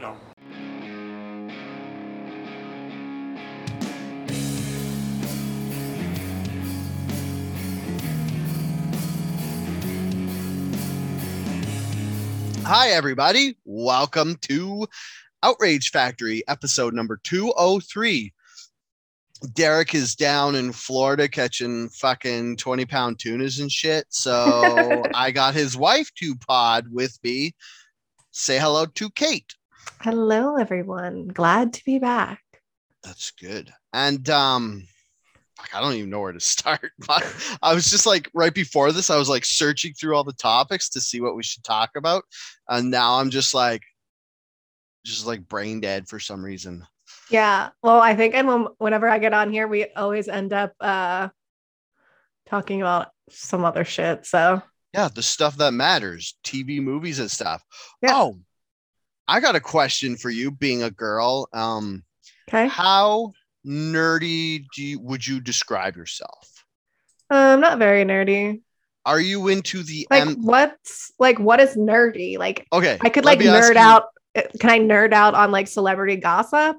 know. Hi, everybody. Welcome to Outrage Factory, episode number 203. Derek is down in Florida catching fucking 20 pound tunas and shit. So I got his wife to pod with me. Say hello to Kate. Hello, everyone. Glad to be back. That's good. And um, I don't even know where to start. But I was just like right before this, I was like searching through all the topics to see what we should talk about. And now I'm just like just like brain dead for some reason. Yeah. Well, I think and whenever I get on here, we always end up uh talking about some other shit. So Yeah, the stuff that matters, TV, movies, and stuff. Yeah. Oh, I got a question for you, being a girl. Um, okay. how nerdy do you, would you describe yourself? Um, not very nerdy. Are you into the Like M? what's like what is nerdy? Like Okay, I could like nerd out. uh, Can I nerd out on like celebrity gossip?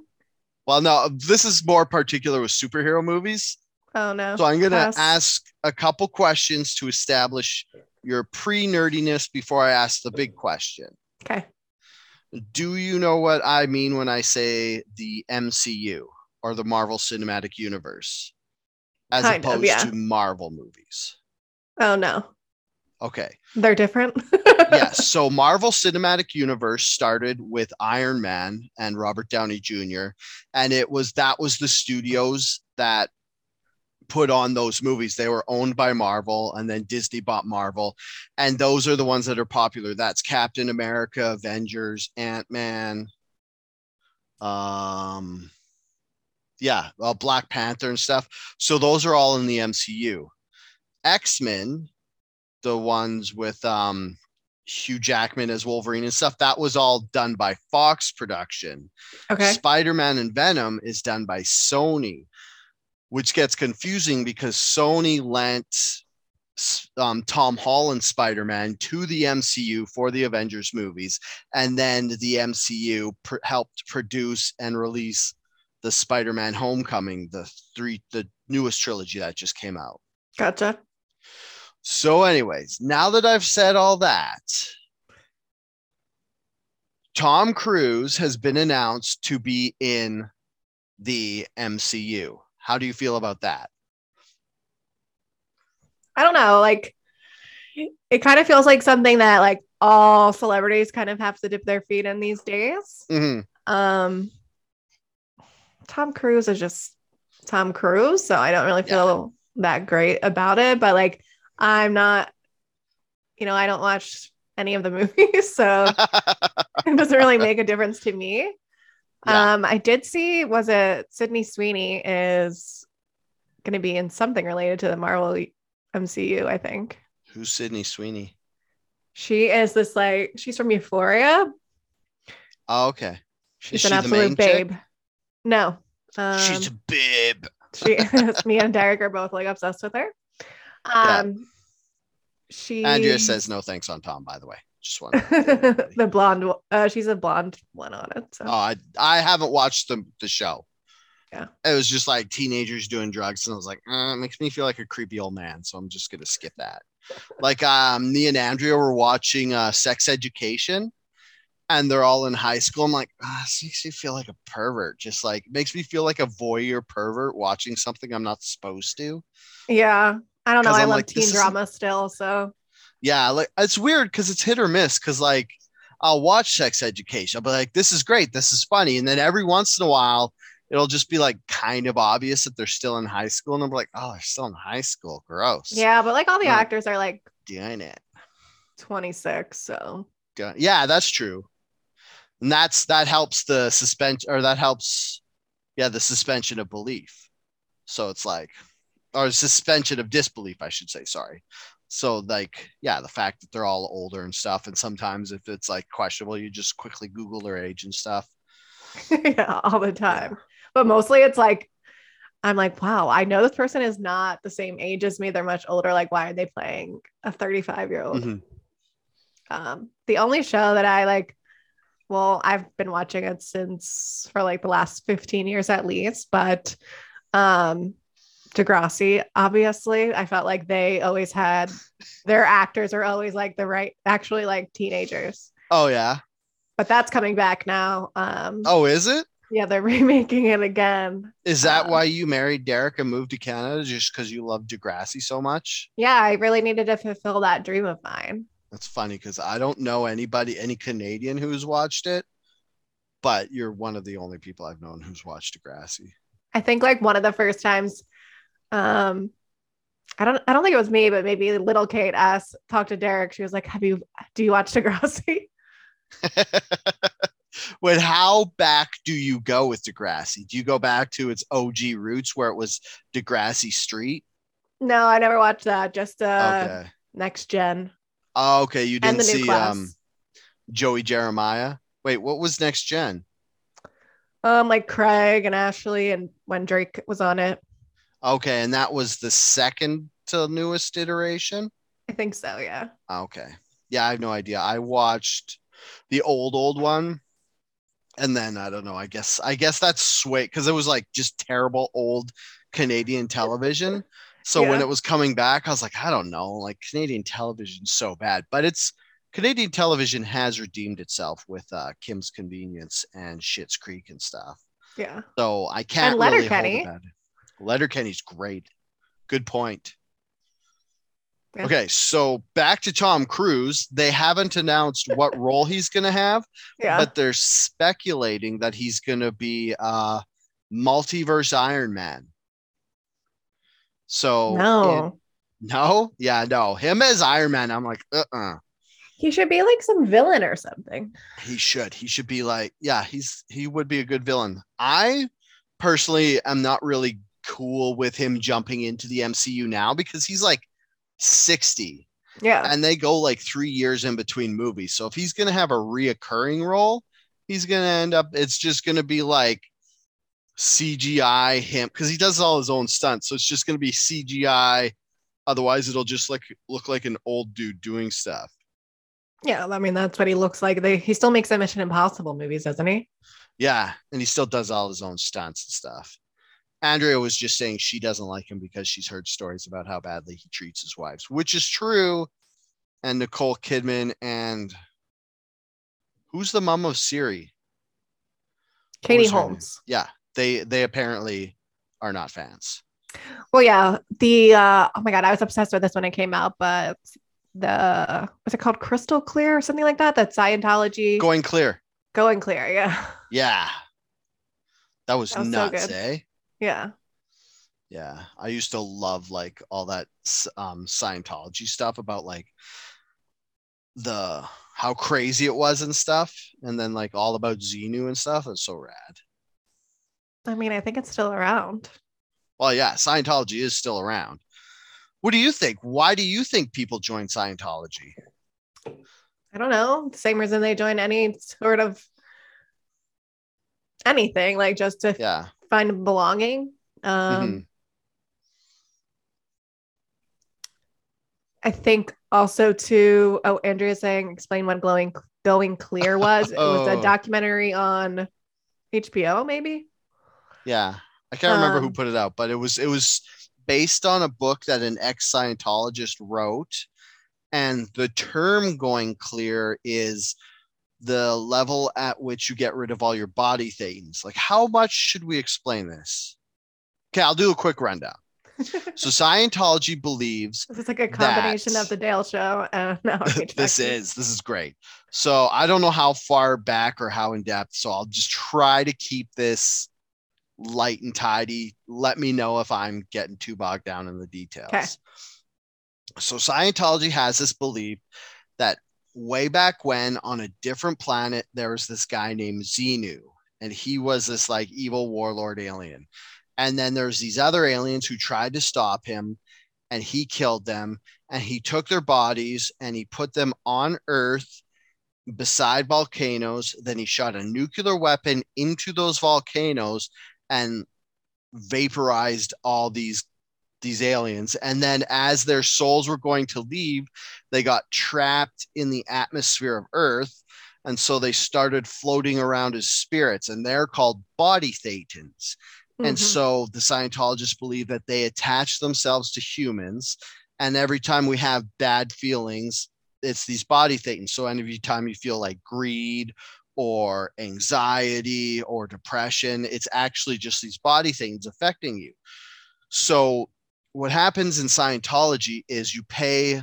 Well, no, this is more particular with superhero movies. Oh no. So I'm going to Pass. ask a couple questions to establish your pre nerdiness before I ask the big question. Okay. Do you know what I mean when I say the MCU or the Marvel Cinematic Universe as Kind of, opposed yeah. to Marvel movies? Oh no. Okay. They're different. yes. So Marvel Cinematic Universe started with Iron Man and Robert Downey Jr. And it was that was the studios that put on those movies. They were owned by Marvel and then Disney bought Marvel. And those are the ones that are popular. That's Captain America, Avengers, Ant-Man. Um yeah, well, Black Panther and stuff. So those are all in the MCU. X-Men, the ones with um Hugh Jackman as Wolverine and stuff, that was all done by Fox production. okay. Spider-Man and Venom is done by Sony, which gets confusing because Sony lent um, Tom Holland Spider-Man to the MCU for the Avengers movies, and then the MCU pr- helped produce and release the Spider-Man Homecoming, the three, the newest trilogy that just came out. Gotcha. So, anyways, now that I've said all that, Tom Cruise has been announced to be in the MCU. How do you feel about that? I don't know, like it kind of feels like something that like all celebrities kind of have to dip their feet in these days. Mhm. Um Tom Cruise is just Tom Cruise, so I don't really feel that great about it, but like I'm not you know, I don't watch any of the movies, so it doesn't really make a difference to me. Yeah. Um I did see was it Sydney Sweeney is going to be in something related to the Marvel MCU, I think. Who's Sydney Sweeney? She is this like she's from Euphoria. Oh, okay. She's an she the main absolute chick? babe. No. Um, She's a babe. she me and Derek are both like obsessed with her. Um she Andrea says no thanks on Tom, by the way. Just want the blonde uh she's a blonde one on it. So Oh, I I haven't watched the the show. Yeah. It was just like teenagers doing drugs, and I was like, uh, it makes me feel like a creepy old man. So I'm just gonna skip that. like um me and Andrea were watching uh sex education and they're all in high school. I'm like, ah, this makes me feel like a pervert. Just like makes me feel like a voyeur pervert watching something I'm not supposed to. yeah. I don't know. I I'm love like, teen drama still. So Yeah, like it's weird because it's hit or miss. Because like I'll watch sex education, I'll be like, this is great, this is funny, and then every once in a while it'll just be like kind of obvious that they're still in high school, and I'm like, oh, they're still in high school, gross. yeah, but like all the Right. actors are like doing it. 26. So Yeah, that's true, and that's that helps the suspension or that helps, yeah, the suspension of belief. So it's like, or suspension of disbelief, I should say. Sorry. So like, yeah, the fact that they're all older and stuff, and sometimes if it's like questionable, you just quickly Google their age and stuff. yeah, all the time. But mostly it's like I'm like, wow, I know this person is not the same age as me. They're much older. Like, why are they playing a 35 year old? Mhm. Um, the only show that I like well, I've been watching it since for like the last 15 years at least, but um Degrassi, obviously, I felt like they always had their actors are always like the right, actually like teenagers. Oh yeah. But that's coming back now. Um, oh, is it? Yeah, they're remaking it again. Is that uh, why you married Derek and moved to Canada just because you love Degrassi so much? Yeah, I really needed to fulfill that dream of mine. That's funny because I don't know anybody, any Canadian who's watched it, but you're one of the only people I've known who's watched Degrassi. I think like one of the first times, um, I don't, I don't think it was me, but maybe little Kate asked, talked to Derek. She was like, "Have you, do you watch Degrassi?" When how back do you go with Degrassi? Do you go back to its OG roots where it was Degrassi Street? No, I never watched that. Just uh, okay. next gen. Oh, okay. You didn't see class. um Joey Jeremiah. Wait, what was next gen? Um, like Craig and Ashley, and when Drake was on it, Okay, and that was the second to newest iteration. I think so. Yeah. Okay. Yeah, I have no idea. I watched the old old one. And then I don't know. I guess I guess that's sweet because it was like just terrible old Canadian television. So when it was coming back, I was like, I don't know, like Canadian television's so bad. But it's Canadian television has redeemed itself with uh, Kim's Convenience and Schitt's Creek and stuff. Yeah. So I can't And really Letterkenny. bad. Letterkenny's great. Good point. Yeah. Okay, so back to Tom Cruise. They haven't announced what role he's going to have, Yeah. but they're speculating that he's going to be uh multiverse Iron Man. So no. it- no, yeah, no. Him as Iron Man, I'm like, uh-uh. he should be like some villain or something. He should. He should be like, yeah, he's he would be a good villain. I personally am not really cool with him jumping into the MCU now because he's like 60 Yeah. and they go like three years in between movies. So if he's gonna have a reoccurring role, he's gonna end up. It's just gonna be like CGI him because he does all his own stunts. So it's just gonna be CGI. Otherwise, it'll just like look like an old dude doing stuff. Yeah. I mean, that's what he looks like. They he still makes the Mission Impossible movies, doesn't he? Yeah, and he still does all his own stunts and stuff. Andrea was just saying she doesn't like him because she's heard stories about how badly he treats his wives, which is true. And Nicole Kidman and who's the mom of Suri? Katie was her? Holmes. Yeah, they they apparently are not fans. Well, yeah. The uh oh my god, I was obsessed with this when it came out, but the what's it called? Crystal Clear or something like that? That Scientology Going clear. going clear. Yeah. Yeah. That was, That was nuts, good. eh? Yeah. Yeah, I used to love like all that um, Scientology stuff about like the how crazy it was and stuff, and then like all about Xenu and stuff. It's so rad. I mean, I think it's still around. Well, yeah, Scientology is still around. What do you think? Why do you think people join Scientology? I don't know. Same reason they join any sort of anything, like just to Yeah, find belonging. Um, Mhm. I think also to oh, Andrea saying explain what glowing going clear was. It was a Oh. documentary on HBO, maybe. yeah. I can't remember who Um, put it out, but it was it was based on a book that an ex Scientologist wrote, and the term "going clear" is the level at which you get rid of all your body things. Like, how much should we explain this? Okay, I'll do a quick rundown. So, Scientology believes This is like a combination of the Dale Show and this is this is great. So, I don't know how far back or how in depth. So, I'll just try to keep this light and tidy. Let me know if I'm getting too bogged down in the details. Okay. So, Scientology has this belief that way back when on a different planet, there was this guy named Xenu, and he was this like evil warlord alien. And then there's these other aliens who tried to stop him, and he killed them. And he took their bodies and he put them on Earth beside volcanoes. Then he shot a nuclear weapon into those volcanoes and vaporized all these these aliens and then as their souls were going to leave they got trapped in the atmosphere of earth And so they started floating around as spirits, and they're called body thetans. And Mhm. so the Scientologists believe that they attach themselves to humans. And every time we have bad feelings, it's these body thetans. So every time you feel like greed or anxiety or depression, it's actually just these body thetans affecting you. So what happens in Scientology is you pay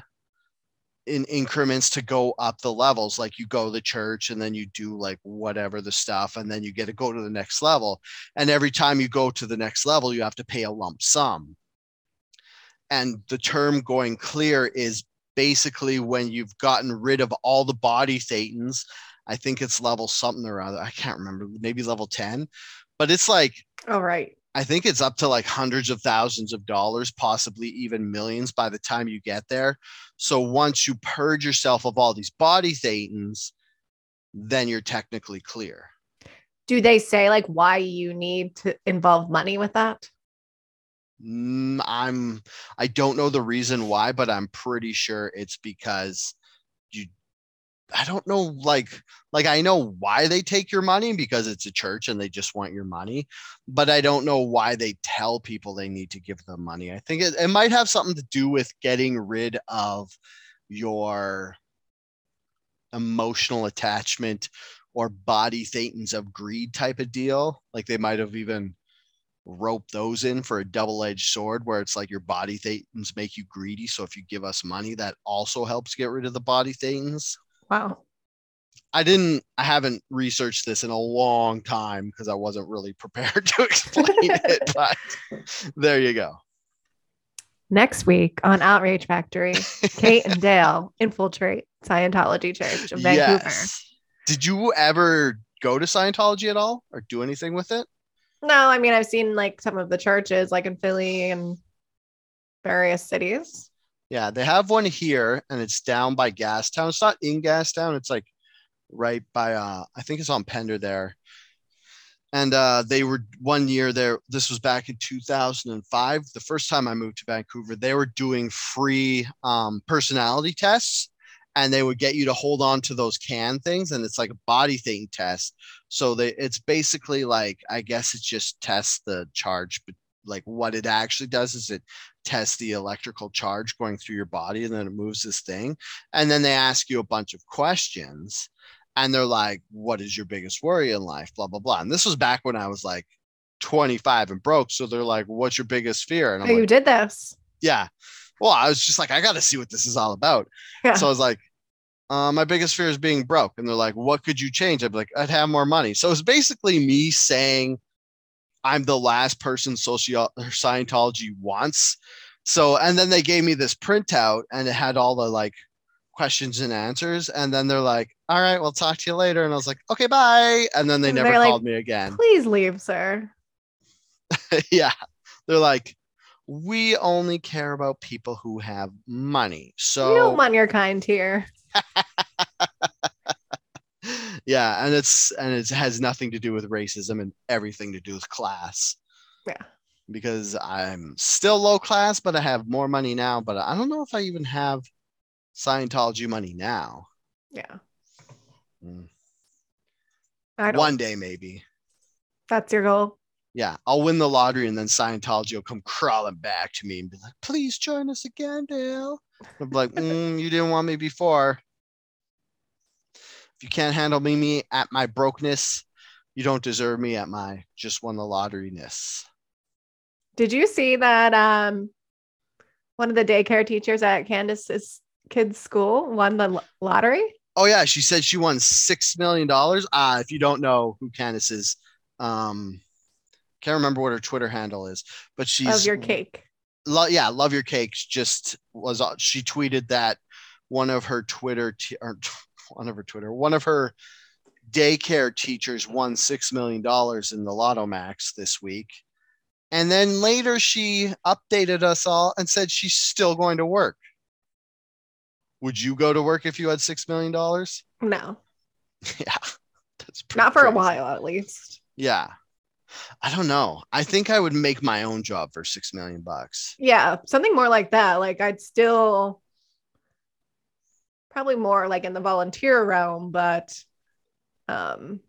in increments to go up the levels. Like you go to church and then you do like whatever the stuff, and then you get to go to the next level. And every time you go to the next level, you have to pay a lump sum. And the term going clear is basically when you've gotten rid of all the body thetans. I think it's level something or other. I can't remember, maybe level 10. But it's like All right. I think it's up to like hundreds of thousands of dollars, possibly even millions by the time you get there. So once you purge yourself of all these body thetans, then you're technically clear. Do they say like why you need to involve money with that? Mm, I'm I don't know the reason why, but I'm pretty sure it's because I don't know like like I know why they take your money because it's a church and they just want your money, but I don't know why they tell people they need to give them money. I think it, it might have something to do with getting rid of your emotional attachment or body thetans of greed type of deal. Like they might have even rope those in for a double-edged sword where it's like your body thetans make you greedy so if you give us money that also helps get rid of the body thetans Wow. i didn't i haven't researched this in a long time because i wasn't really prepared to explain it but there you go Next week on Outrage Factory, Kate and Dale infiltrate Scientology Church of Vancouver. yes did you ever go to scientology at all or do anything with it No, I mean I've seen like some of the churches like in Philly and various cities. Yeah, they have one here and it's down by Gastown. It's not in Gastown, it's like right by uh I think it's on Pender there. And uh they were one year there this was back in 2005, the first time I moved to Vancouver, they were doing free um personality tests and they would get you to hold on to those can things and it's like a body thing test. So they it's basically like I guess it just tests the charge like what it actually does is it tests the electrical charge going through your body and then it moves this thing and then they ask you a bunch of questions and they're like what is your biggest worry in life? blah blah blah and this was back when i was like 25 and broke so they're like what's your biggest fear? and Oh, i'm like, you did this. yeah. Well i was just like i gotta see what this is all about. Yeah. so i was like uh, my biggest fear is being broke and they're like what could you change? I'd be like i'd have more money. So it's basically me saying i'm the last person socio or scientology wants. So and then they gave me this printout and it had all the like questions and answers. And then they're like all right we'll talk to you later. And i was like okay bye. And then they never they're like, called me again. Please leave, sir. yeah. They're like we only care about people who have money. So we don't want your kind here. Yeah and it's and it has nothing to do with racism and everything to do with class Yeah. because i'm still low class but i have more money now but i don't know if i even have scientology money now Yeah. Mm. I don't one day maybe that's your goal. yeah i'll win the lottery and then scientology will come crawling back to me and be like please join us again dale i'm like mm, you didn't want me before if you can't handle me, me at my brokenness you don't deserve me at my just won the lotteryness Did you see that um one of the daycare teachers at Candace's kids' school won the lottery? oh yeah she said she won six million dollars uh if you don't know who candace is um can't remember what her twitter handle is but she's love your cake. lo- yeah, love your cakes. Just was uh, she tweeted that one of her Twitter t- or one of her Twitter one of her daycare teachers won six million dollars in the Lotto Max this week, and then later she updated us all and said she's still going to work. Would you go to work if you had six million dollars? No, yeah, that's pretty not for a while at least. Yeah, I don't know. I think I would make my own job for six million bucks. Yeah, something more like that. Like I'd still probably more like in the volunteer realm, but um,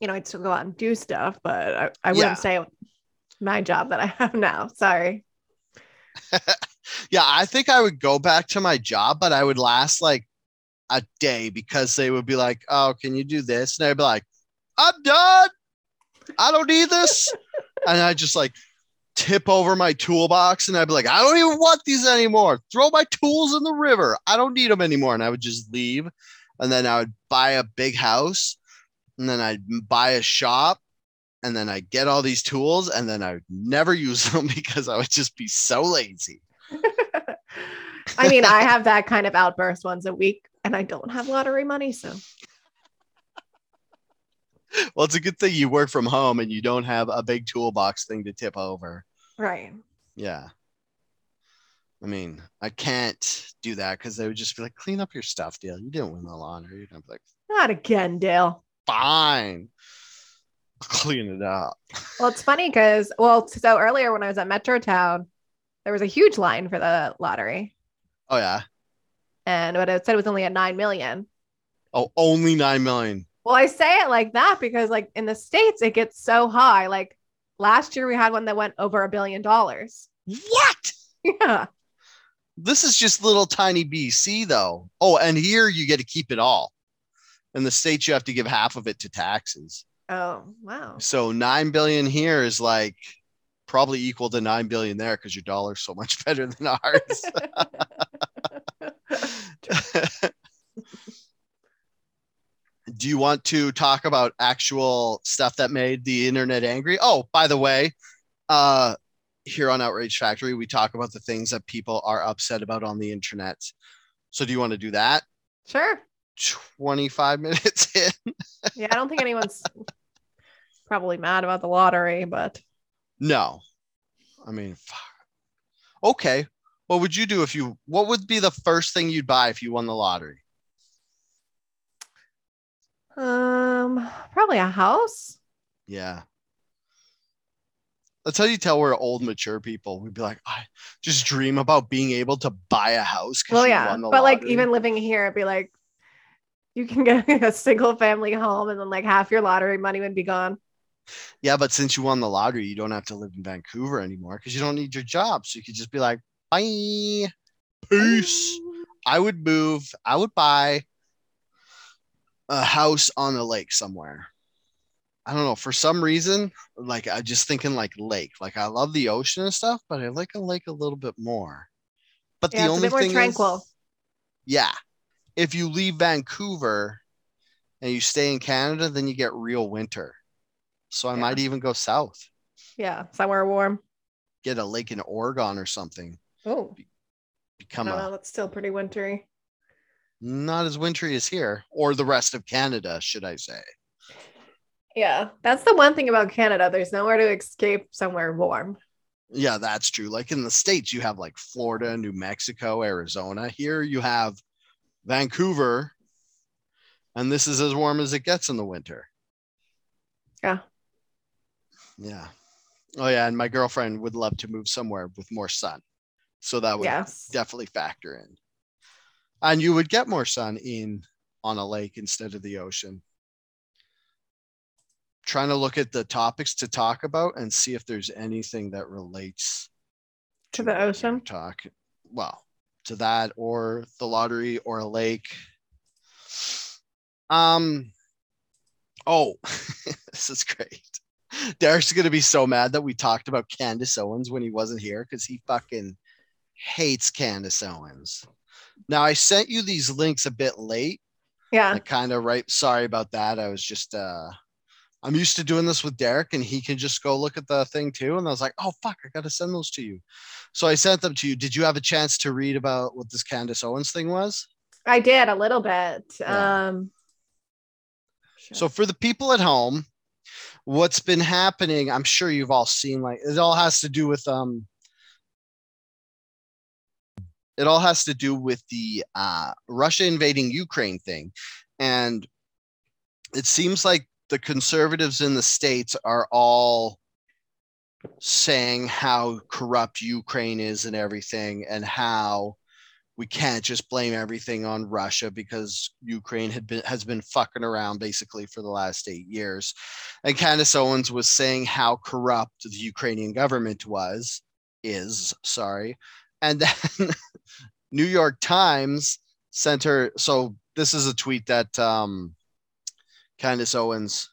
you know, I'd still go out and do stuff, but I, I wouldn't Yeah. say my job that I have now. Sorry. yeah, I think I would go back to my job, but I would last like a day because they would be like, "Oh, can you do this?" And I'd be like, "I'm done. I don't need this." and I just like tip over my toolbox, and I'd be like, "I don't even want these anymore. Throw my tools in the river. I don't need them anymore." And I would just leave, and then I would buy a big house, and then I'd buy a shop. And then I get all these tools, and then I would never use them because I would just be so lazy. I mean, I have that kind of outburst once a week and I don't have lottery money. So, Well, it's a good thing you work from home and you don't have a big toolbox thing to tip over. right. Yeah. I mean, I can't do that because they would just be like, clean up your stuff, Dale. You didn't win the lottery. Be like, Not again, Dale. fine. I'll clean it up. Well, it's funny because, well, so earlier when I was at Metro Town, there was a huge line for the lottery. Oh, yeah. And what it said it was only at 9 million. Oh, only 9 million. Well, I say it like that because, like, in the States, it gets so high. Like last year, we had one that went over a billion dollars. What? Yeah. This is just little tiny BC, though. Oh, and here you get to keep it all. In the States, you have to give half of it to taxes. Oh, wow. So 9 billion here is like probably equal to 9 billion there because your dollar's so much better than ours. Do you want to talk about actual stuff that made the internet angry? Oh, by the way, uh, here on Outrage Factory, we talk about the things that people are upset about on the internet. So, do you want to do that? sure. 25 minutes in? Yeah. I don't think anyone's probably mad about the lottery, but No. I mean, fuck. okay. What would you do if you, what would be the first thing you'd buy if you won the lottery? Um, probably a house. Yeah. That's how you tell we're old, mature people. We'd be like, I just dream about being able to buy a house. Well, yeah, but like even living here, it'd be like you can get a single family home, and then like half your lottery money would be gone. yeah, but since you won the lottery, you don't have to live in Vancouver anymore because you don't need your job. So you could just be like, bye, peace. I would move. I would buy a house on a lake somewhere. I don't know. For some reason, like I just thinking like lake. Like I love the ocean and stuff, but I like a lake a little bit more. But Yeah, the only thing tranquil. is, yeah, if you leave Vancouver and you stay in Canada, then you get real winter. So I Yeah. might even go south, Yeah, somewhere warm. get a lake in Oregon or something. Oh, Become don't a. That's still pretty wintry. Not as wintry as here or the rest of Canada, should I say? Yeah, that's the one thing about Canada. There's nowhere to escape somewhere warm. Yeah, that's true. Like in the States, you have like Florida, New Mexico, Arizona. Here you have Vancouver, and this is as warm as it gets in the winter. Yeah. Yeah. Oh, yeah. And my girlfriend would love to move somewhere with more sun. So that would Yes. definitely factor in. And you would get more sun in on a lake instead of the ocean. Trying to look at the topics to talk about and see if there's anything that relates To the ocean? Talk well to that or the lottery or a lake. Um. Oh, this is great. Derek's gonna be so mad that we talked about Candace Owens when he wasn't here because he fucking hates Candace Owens. Now I sent you these links a bit late. Yeah. I kind of right. Sorry about that. I was just uh I'm used to doing this with Derek and he can just go look at the thing too. And I was like, oh fuck, I gotta send those to you. So I sent them to you. Did you have a chance to read about what this Candace Owens thing was? I did a little bit. Yeah. Um So for the people at home, what's been happening, I'm sure you've all seen like it all has to do with um it all has to do with the uh, Russia invading Ukraine thing. And it seems like the conservatives in the States are all saying how corrupt Ukraine is and everything, and how we can't just blame everything on Russia because Ukraine had been has been fucking around basically for the last eight years. And Candace Owens was saying how corrupt the Ukrainian government was, is sorry. And then New York Times sent her. So this is a tweet that um, Candace Owens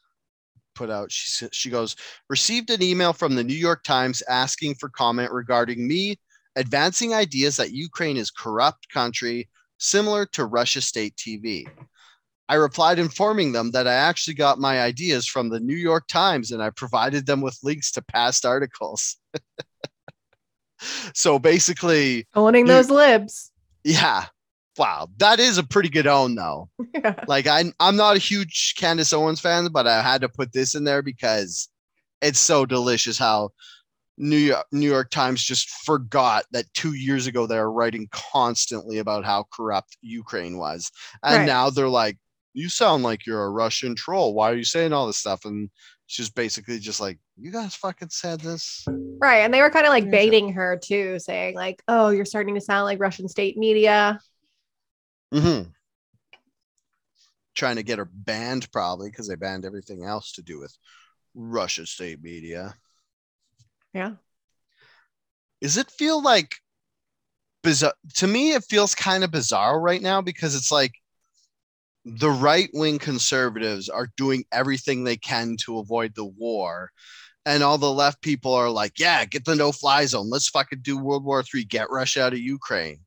put out. She she goes received an email from the New York Times asking for comment regarding me advancing ideas that Ukraine is corrupt country similar to Russia state TV. I replied informing them that I actually got my ideas from the New York Times and I provided them with links to past articles. so basically owning those libs. Yeah. Wow, that is a pretty good own though. Yeah. Like I I'm not a huge Candace Owens fan, but I had to put this in there because it's so delicious how New York, New York Times just forgot that two years ago they were writing constantly about how corrupt Ukraine was, and right. now they're like, "You sound like you're a Russian troll. Why are you saying all this stuff?" And she's basically just like, "You guys fucking said this." Right, and they were kind of like baiting her too, saying like, "Oh, you're starting to sound like Russian state media." Hmm. Trying to get her banned probably because they banned everything else to do with Russia state media. Yeah. Does it feel like bizarre? To me, it feels kind of bizarre right now because it's like the right wing conservatives are doing everything they can to avoid the war. And all the left people are like, yeah, get the no fly zone. Let's fucking do World War Three. Get Russia out of Ukraine.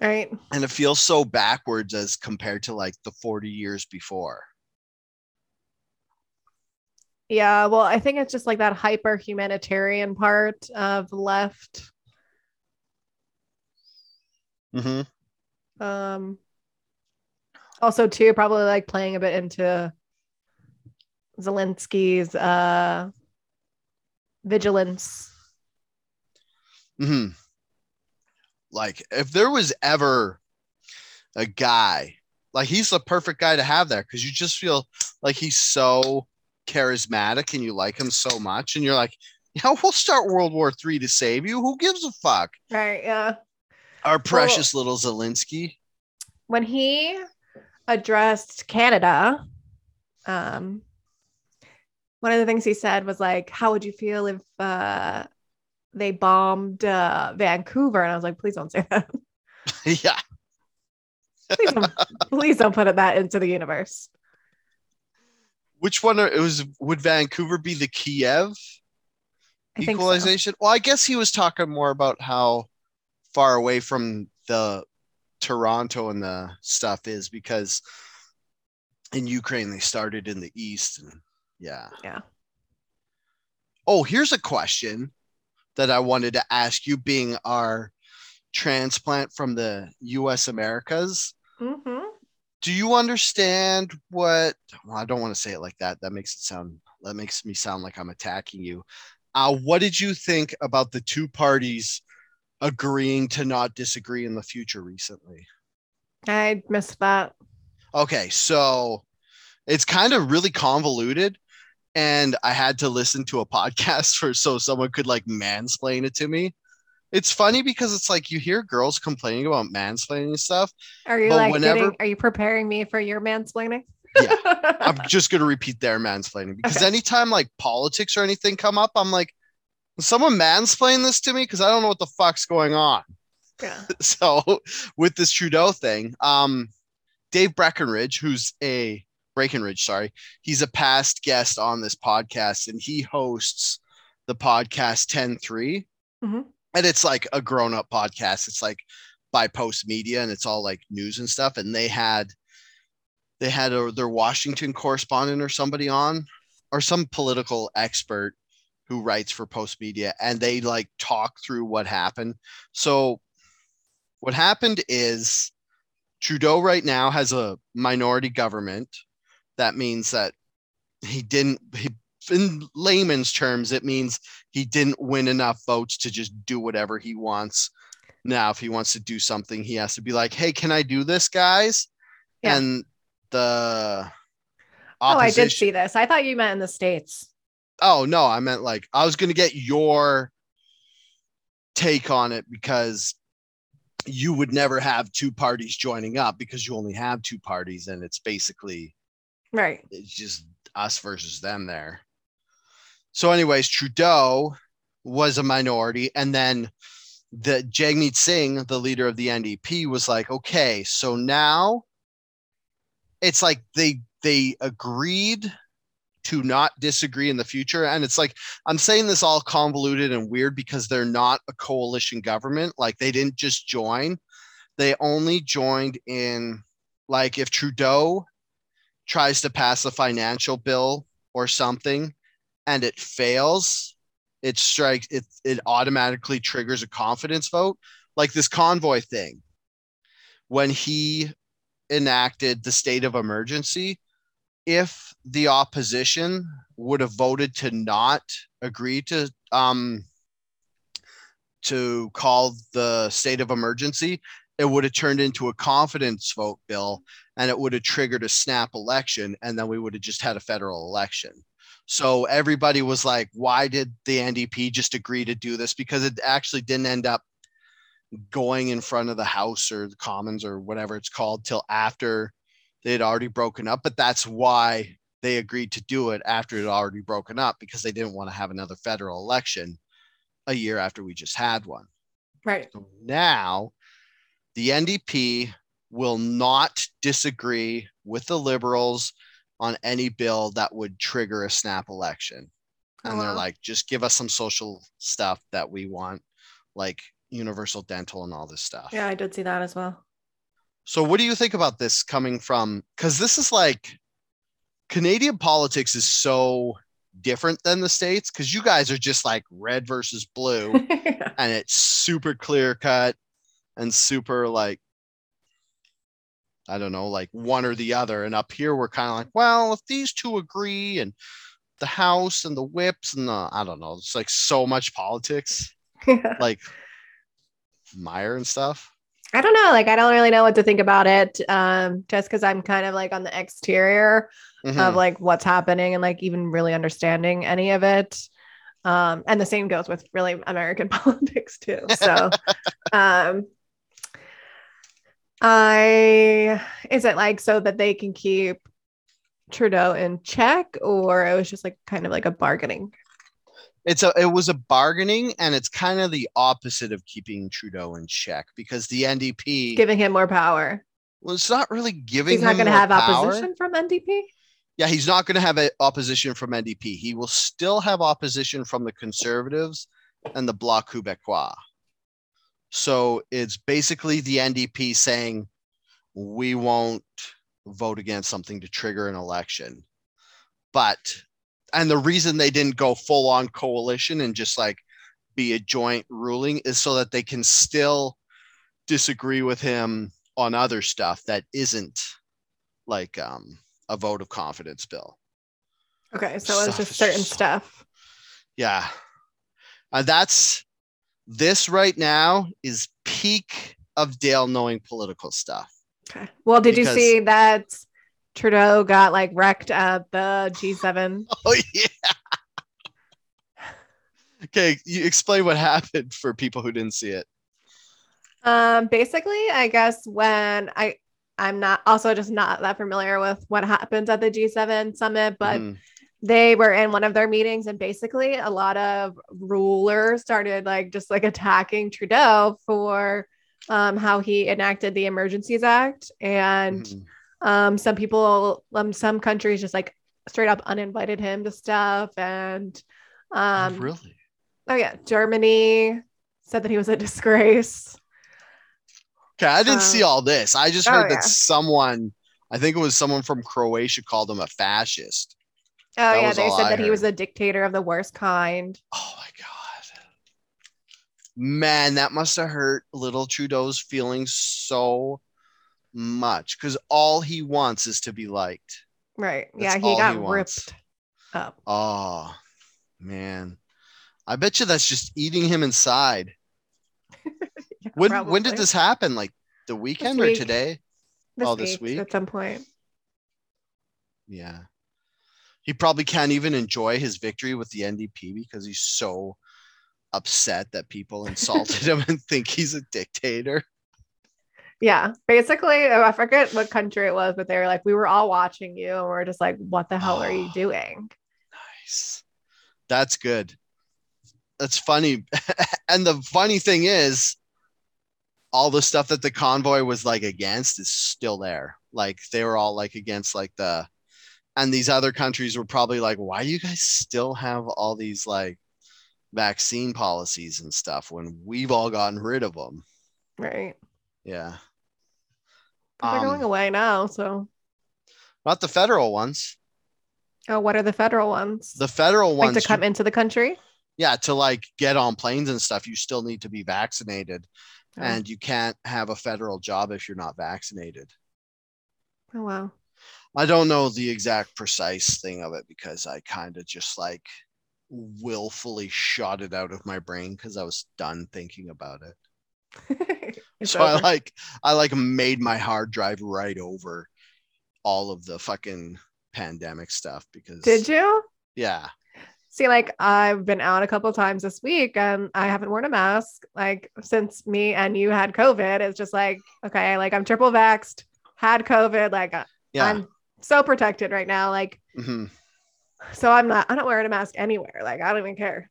Right. And it feels so backwards as compared to like the 40 years before. Yeah, well, I think it's just like that hyper humanitarian part of left. Mm-hmm. Um also too probably like playing a bit into Zelensky's uh vigilance. Hmm. Like if there was ever a guy, like he's the perfect guy to have there because you just feel like he's so charismatic and you like him so much, and you're like, yeah, we'll start World War Three to save you. Who gives a fuck? Right. Yeah. Our precious well, little Zelensky. When he addressed Canada, um, one of the things he said was like, "How would you feel if uh, they bombed uh, Vancouver?" And I was like, "Please don't say that." yeah. please, don't, please don't put that into the universe. Which one? Are, it was. Would Vancouver be the Kiev equalization? So. Well, I guess he was talking more about how far away from the Toronto and the stuff is because in Ukraine they started in the east and yeah. Yeah. Oh, here's a question that I wanted to ask you being our transplant from the US Americas. Mm-hmm do you understand what well, i don't want to say it like that that makes it sound that makes me sound like i'm attacking you uh, what did you think about the two parties agreeing to not disagree in the future recently i missed that okay so it's kind of really convoluted and i had to listen to a podcast for so someone could like mansplain it to me it's funny because it's like you hear girls complaining about mansplaining stuff. Are you like whenever, getting, are you preparing me for your mansplaining? yeah. I'm just gonna repeat their mansplaining because okay. anytime like politics or anything come up, I'm like, someone mansplain this to me? Because I don't know what the fuck's going on. Yeah. So with this Trudeau thing, um, Dave Breckenridge, who's a Breckenridge, sorry, he's a past guest on this podcast and he hosts the podcast 10 3. Mm-hmm and it's like a grown up podcast. It's like by post media and it's all like news and stuff. And they had they had a, their Washington correspondent or somebody on or some political expert who writes for Postmedia and they like talk through what happened. So what happened is Trudeau right now has a minority government. That means that he didn't he in layman's terms, it means he didn't win enough votes to just do whatever he wants. Now, if he wants to do something, he has to be like, "Hey, can I do this, guys?" Yeah. And the opposition... oh, I did see this. I thought you meant in the states. Oh no, I meant like I was going to get your take on it because you would never have two parties joining up because you only have two parties and it's basically Right. it's just us versus them there. So, anyways, Trudeau was a minority, and then the Jagmeet Singh, the leader of the NDP, was like, okay, so now it's like they they agreed to not disagree in the future. And it's like I'm saying this all convoluted and weird because they're not a coalition government. Like they didn't just join, they only joined in like if Trudeau tries to pass a financial bill or something and it fails, it strikes it it automatically triggers a confidence vote. Like this convoy thing. When he enacted the state of emergency, if the opposition would have voted to not agree to um to call the state of emergency, it would have turned into a confidence vote bill and it would have triggered a snap election and then we would have just had a federal election. So everybody was like, why did the NDP just agree to do this? Because it actually didn't end up going in front of the House or the Commons or whatever it's called till after they had already broken up. But that's why they agreed to do it after it had already broken up because they didn't want to have another federal election a year after we just had one. Right. So now the NDP will not disagree with the Liberals on any bill that would trigger a snap election. Oh, And they're like, just give us some social stuff that we want, like universal dental and all this stuff. Yeah, I did see that as well. So, what do you think about this coming from? Because this is like Canadian politics is so different than the States because you guys are just like red versus blue and it's super clear cut and super like I don't know, like one or the other. And up here we're kind of like, well, if these two agree and the House and the whips and the I don't know, it's like so much politics, Yeah. like Meyer and stuff. I don't know. Like, I don't really know what to think about it. Um, just because I'm kind of like on the exterior Mhm. of like what's happening and like even really understanding any of it. Um, and the same goes with really American politics too. So, um, I is it like so that they can keep Trudeau in check, or it was just like kind of like a bargaining? It's a it was a bargaining and it's kind of the opposite of keeping Trudeau in check because the NDP Giving him more power. well, it's not really giving He's not going to have power. opposition from NDP. Yeah, he's not going to have a opposition from NDP. He will still have opposition from the Conservatives and the Bloc Québécois. So it's basically the NDP saying we won't vote against something to trigger an election. But and the reason they didn't go full on coalition and just like be a joint ruling is so that they can still disagree with him on other stuff that isn't like um a vote of confidence bill. Okay, so it's Stuff just certain just stuff. Yeah. Uh, that's this right now is peak of Dale knowing political stuff. Okay. Well, did Because- you see that Trudeau got like wrecked at the G7? Oh yeah. okay, you explain what happened for people who didn't see it. Um, basically, I guess when I I'm not also just not that familiar with what happens at the G7 summit, but Mhm. they were in one of their meetings and basically a lot of rulers started like just like attacking Trudeau for um, how he enacted the Emergencies Act and Mhm. Um, some people um, some countries just like straight up uninvited him to stuff and Oh, um really? oh yeah germany said that he was a disgrace Okay, I didn't see um, all this. I just oh, heard yeah. that someone, I think it was someone from Croatia, called him a fascist. oh That yeah they said I that he was a dictator of the worst kind Oh my god. Man, that must have hurt little Trudeau's feelings so much because all he wants is to be liked. right That's yeah he got he ripped up Oh man. I bet you that's just eating him inside. Yeah, When when did this happen? Like the weekend or today? this, oh, this week, week? at some point Yeah. He probably can't even enjoy his victory with the NDP because he's so upset that people insulted him and think he's a dictator. Yeah, basically, oh, I forget what country it was, but they were like, we were all watching you, and we're just like, what the hell are you Oh. doing? Nice. That's good. That's funny. and the funny thing is, all the stuff that the convoy was like against is still there. Like they were all like against like the, and these other countries were probably like, why do you guys still have all these like vaccine policies and stuff when we've all gotten rid of them? Right. Yeah. But they're Um, going away now. So, Not the federal ones. oh, what are the federal ones? The federal like ones, to come into the country? yeah, to like get on planes and stuff, you still need to be vaccinated. Oh. and you can't have a federal job if you're not vaccinated. oh wow. I don't know the exact precise thing of it because I kind of just like willfully shot it out of my brain because I was done thinking about it. It's so I like I like made my hard drive right over all of the fucking pandemic stuff because Did you? yeah See, like I've been out a couple times this week and I haven't worn a mask. Like since me and you had COVID, it's just like, okay, like I'm triple vaxxed, had COVID, like uh, yeah I'm so protected right now. Like, mhm. so I'm not, I'm not wearing a mask anywhere. Like, I don't even care.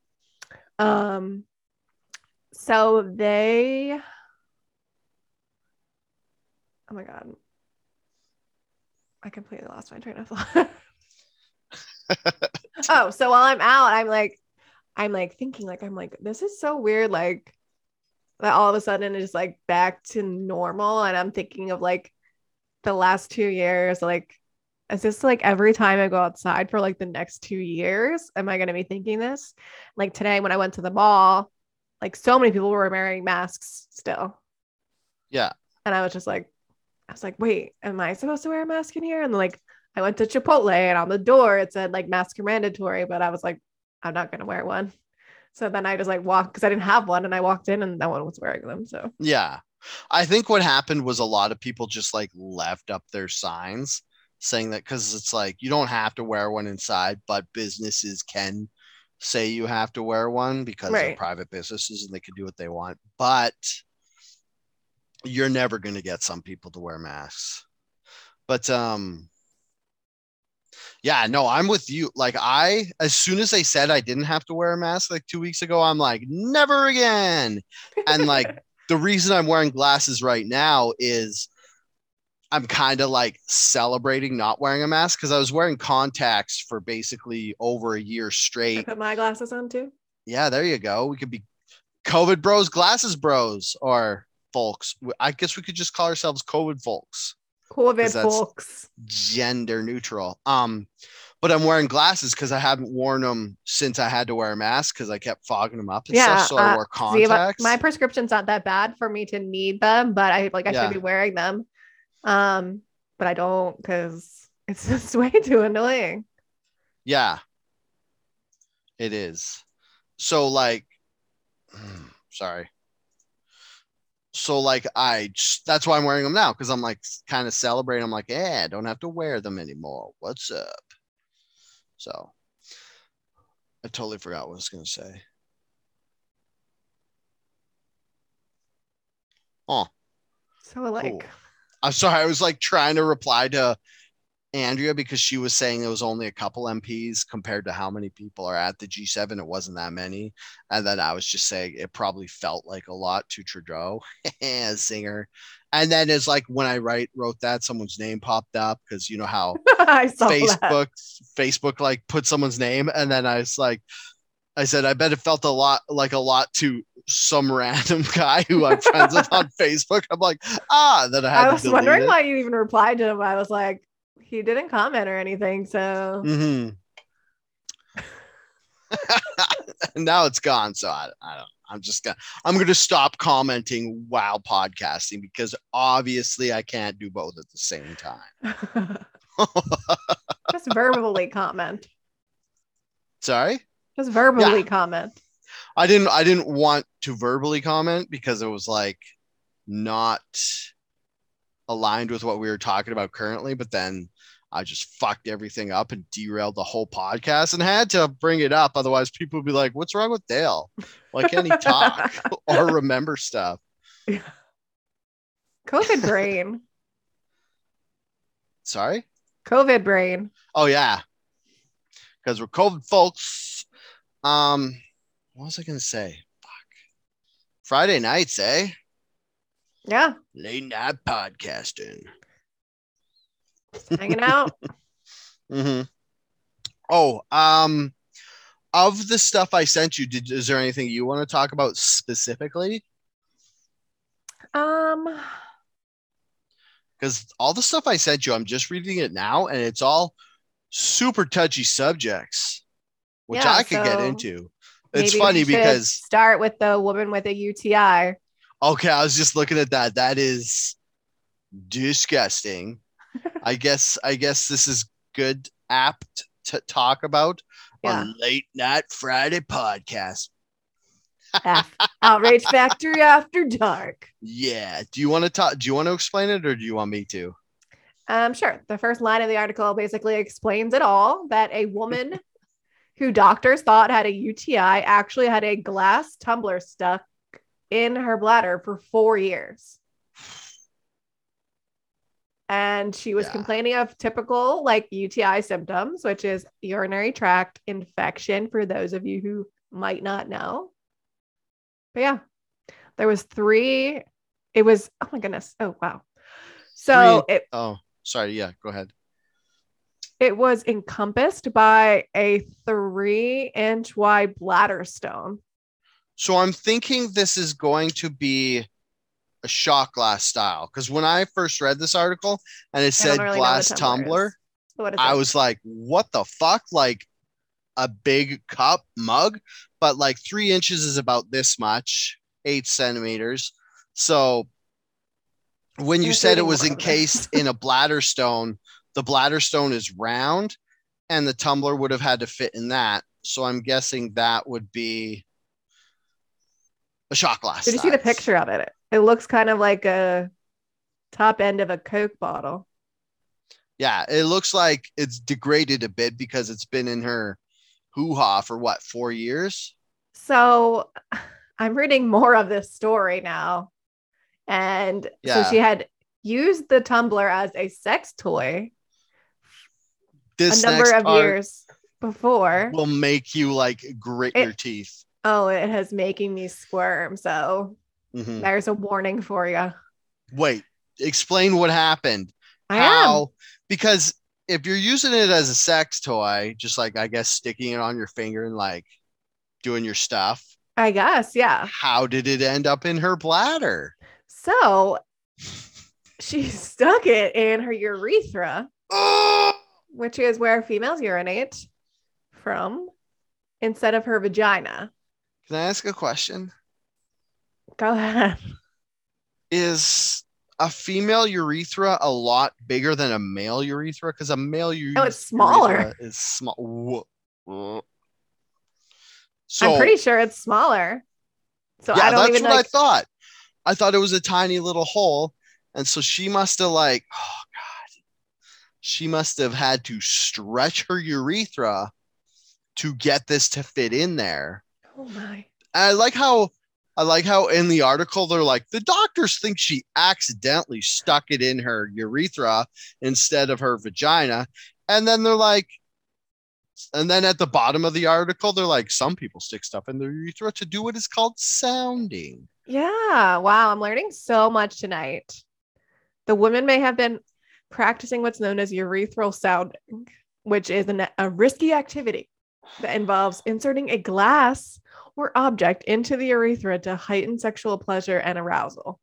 Um, so they, oh my God. I completely lost my train of thought. oh, so while I'm out, I'm like, I'm like thinking, like, I'm like, this is so weird. Like, that all of a sudden it's like back to normal. And I'm thinking of like the last two years, like, is this like every time I go outside for like the next two years? Am I going to be thinking this? Like today, when I went to the mall, like so many people were wearing masks still. yeah And I was just like, I was like, wait, am I supposed to wear a mask in here? And like, I went to Chipotle and on the door it said like mask are mandatory, but I was like, I'm not going to wear one. So then I just like walked because I didn't have one and I walked in and no one was wearing them. So yeah I think what happened was a lot of people just like left up their signs saying that because it's like you don't have to wear one inside, but businesses can say you have to wear one because they're private businesses and they can do what they want. But you're never going to get some people to wear masks. But um yeah, no, I'm with you. Like I as soon as they said I didn't have to wear a mask like 2 weeks ago, I'm like never again. And like the reason I'm wearing glasses right now is I'm kind of like celebrating not wearing a mask because I was wearing contacts for basically over a year I straight. put my glasses on too. Yeah, there you go. We could be COVID bros, glasses bros, or folks. I guess we could just call ourselves COVID folks, COVID folks. gender neutral. Um, but I'm wearing glasses because I haven't worn them since I had to wear a mask because I kept fogging them up and Yeah, stuff. So I uh, wore See, contacts. my prescription's not that bad for me to need them, but I like I Yeah. should be wearing them. Um, but I don't because it's just way too annoying. Yeah. It is. So like sorry. So like I just, that's why I'm wearing them now because I'm like kind of celebrating. I'm like, yeah, I don't have to wear them anymore. What's up? So I totally forgot what I was gonna say. Oh, So like, Cool. I'm sorry. I was like trying to reply to Andrea because she was saying it was only a couple MPs compared to how many people are at the G7. It wasn't that many. And then I was just saying it probably felt like a lot to Trudeau, singer. And then it's like when I write wrote that, someone's name popped up because you know how I saw that. Facebook Facebook like put someone's name, and then I was like, I said, I bet it felt a lot like a lot to some random guy who I'm friends with on Facebook. I'm like, ah, then I had I was wondering it. why you even replied to him. I was like, he didn't comment or anything. So Mhm. now it's gone, so I, I don't. I'm just gonna. I'm gonna stop commenting while podcasting because obviously I can't do both at the same time. just verbally comment. Sorry. Just verbally comment. I didn't I didn't want to verbally comment because it was like not aligned with what we were talking about currently, but then I just fucked everything up and derailed the whole podcast and had to bring it up. Otherwise, people would be like, What's wrong with Dale? Why can't he talk or remember stuff? COVID brain. Sorry. COVID brain. Oh yeah, because we're COVID folks. Um, what was I gonna say? Fuck. Friday nights, eh? Yeah. Late night podcasting. Hanging out. mm-hmm. Oh, um, of the stuff I sent you, did is there anything you want to talk about specifically? um, Because all the stuff I sent you, I'm just reading it now, and it's all super touchy subjects, which Yeah, I could get into. It's funny because start with the woman with a UTI. okay, I was just looking at that. That is disgusting. I guess I guess this is good apt to talk about Yeah. on late night Friday podcast. Outrage Factory After Dark. Yeah. Do you want to talk? Do you want to explain it, or do you want me to? Um, sure. The first line of the article basically explains it all that a woman who doctors thought had a UTI actually had a glass tumbler stuck in her bladder for four years. And she was Yeah. complaining of typical like UTI symptoms, which is urinary tract infection for those of you who might not know. But yeah, there was three. It was, oh my goodness. Oh, wow. So it, Oh, sorry. Yeah. Go ahead. it was encompassed by a three inch wide bladder stone. So I'm thinking this is going to be a shot glass style because when I first read this article and it said really glass tumbler tumbler, is. So what is I was like, what the fuck? Like a big cup mug, but like three inches is about this much, eight centimeters. So when you said it was more of this. encased in a bladder stone, the bladder stone is round and the tumbler would have had to fit in that. So I'm guessing that would be a shot glass. Did you see the picture of it? It looks kind of like a top end of a Coke bottle. Yeah, it looks like it's degraded a bit because it's been in her hoo ha for what, four years? So I'm reading more of this story now. And Yeah. so she had used the tumbler as a sex toy This a number of years before. will make you like grit It- your teeth. Oh, it has making me squirm. So Mhm. there's a warning for you. Wait, explain what happened. I am. How? Because if you're using it as a sex toy, just like I guess sticking it on your finger and like doing your stuff, I guess. Yeah. how did it end up in her bladder? So she stuck it in her urethra, Oh! which is where females urinate from, instead of her vagina. Can I ask a question? Go ahead. Is a female urethra a lot bigger than a male urethra? Because a male oh, urethra No, it's smaller. is small. So I'm pretty sure it's smaller. So yeah, I don't that's even what I thought. I thought it was a tiny little hole, and so she must have like, oh god, she must have had to stretch her urethra to get this to fit in there. oh my. And I like how I like how in the article they're like the doctors think she accidentally stuck it in her urethra instead of her vagina, and then they're like. And then at the bottom of the article, they're like, some people stick stuff in their urethra to do what is called sounding. Yeah. Wow. I'm learning so much tonight. The woman may have been practicing what's known as urethral sounding, which is an, a risky activity that involves inserting a glass or object into the urethra to heighten sexual pleasure and arousal.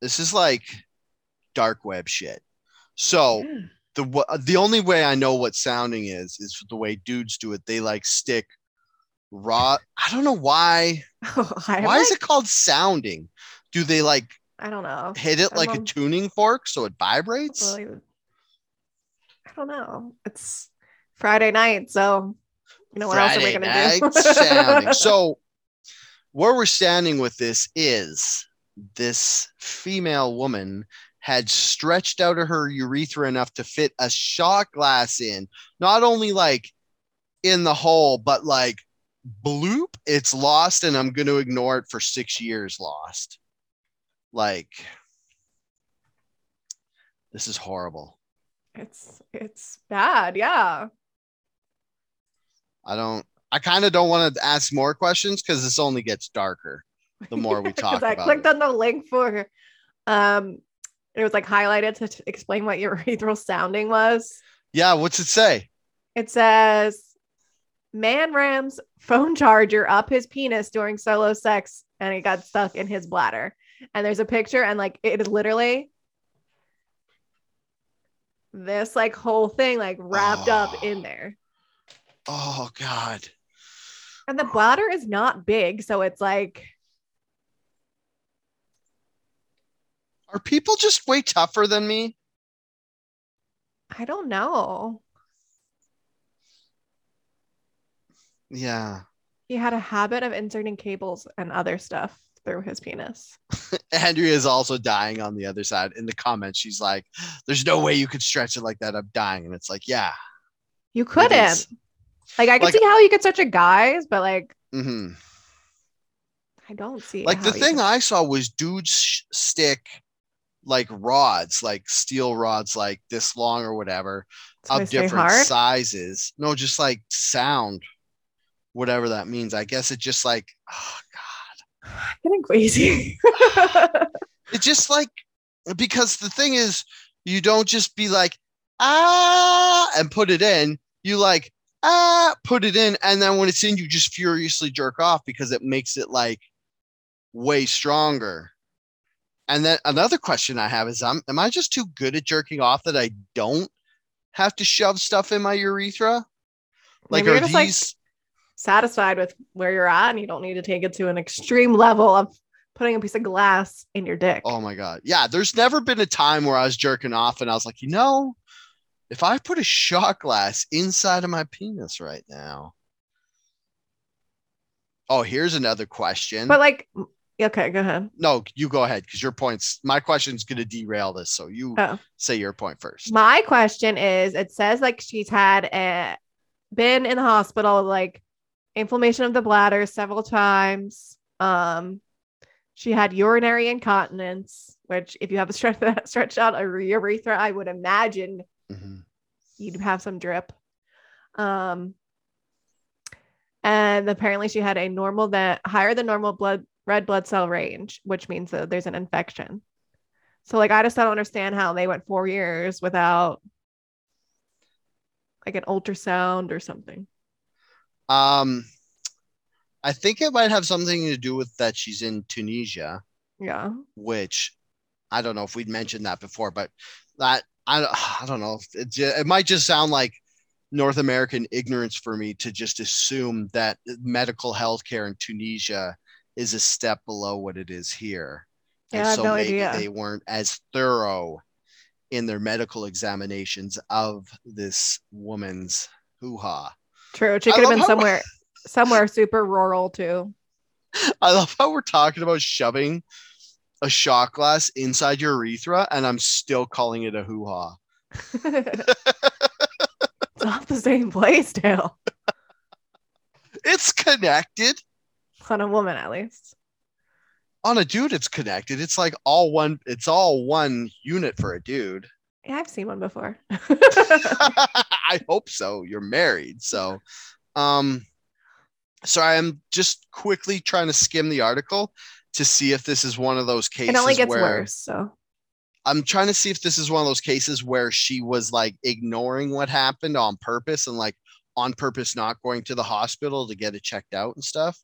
This is like dark web shit. So Yeah. the the only way I know what sounding is is the way dudes do it. They like stick raw. I don't know why. I, Why is it called sounding? Do they like I don't know. hit it like a tuning fork so it vibrates? I don't know. It's Friday night, so you know what else are we Friday gonna do? So where we're standing with this is this female woman had stretched out of her urethra enough to fit a shot glass in, not only like in the hole, but like bloop, it's lost, and I'm going to ignore it for six years lost. Like, this is horrible. It's it's bad. Yeah. I don't. I kind of don't want to ask more questions because this only gets darker the more we talk I clicked it. on the link for um it was like highlighted to t- explain what your urethral sounding was. Yeah, what's it say? It says man rams phone charger up his penis during solo sex and it got stuck in his bladder. And there's a picture and like it is literally this like whole thing like wrapped up in Oh. there. Oh God. And the bladder is not big, so it's like Are people just way tougher than me? I don't know. Yeah. He had a habit of inserting cables and other stuff through his penis. Andrea is also dying on the other side. In the comments, she's like, There's no way you could stretch it like that. I'm dying. And it's like, yeah. You couldn't. Like I can Like- see how you could such a guys, but like mm-hmm. I don't see Like the thing could- I saw was dudes sh- stick like rods, like steel rods, like this long or whatever, so of different sizes. No, just like sound, whatever that means. I guess it just like, oh God. Getting crazy. It just like, because the thing is, you don't just be like, ah, and put it in. You like, ah, put it in. And then when it's in, you just furiously jerk off because it makes it like way stronger. And then another question I have is, I'm, am I just too good at jerking off that I don't have to shove stuff in my urethra? Like, Maybe are you're just like these? satisfied with where you're at and you don't need to take it to an extreme level of putting a piece of glass in your dick. Oh my god. Yeah, there's never been a time where I was jerking off and I was like, you know, if I put a shot glass inside of my penis right now. Oh, here's another question. But like okay, go ahead. no, you go ahead because your points. My question's gonna derail this, so you Oh. say your point first. My question is it says like she's had a been in the hospital like inflammation of the bladder several times. Um she had urinary incontinence, which if you have a stretch stretched out a urethra, I would imagine Mhm. you'd have some drip. Um and apparently she had a normal that higher than normal blood red blood cell range, which means that there's an infection. So like I just don't understand how they went four years without like an ultrasound or something. Um, I think it might have something to do with that she's in Tunisia. Yeah. which I don't know if we'd mentioned that before, but that I, I don't know. It, it might just sound like North American ignorance for me to just assume that medical healthcare in Tunisia is a step below what it is here. Yeah, I have no maybe idea. they weren't as thorough in their medical examinations of this woman's hoo-ha. True. She could have been somewhere somewhere super rural too. I love how we're talking about shoving a shot glass inside your urethra, and I'm still calling it a hoo-ha. it's not the same place, Dale. It's connected. On a woman at least. On a dude, it's connected. It's like all one. It's all one unit for a dude. Yeah, I've seen one before. I hope so. You're married, so. Um, sorry, I'm just quickly trying to skim the article to see if this is one of those cases it only gets where worse. So I'm trying to see if this is one of those cases where she was like ignoring what happened on purpose and like on purpose not going to the hospital to get it checked out and stuff.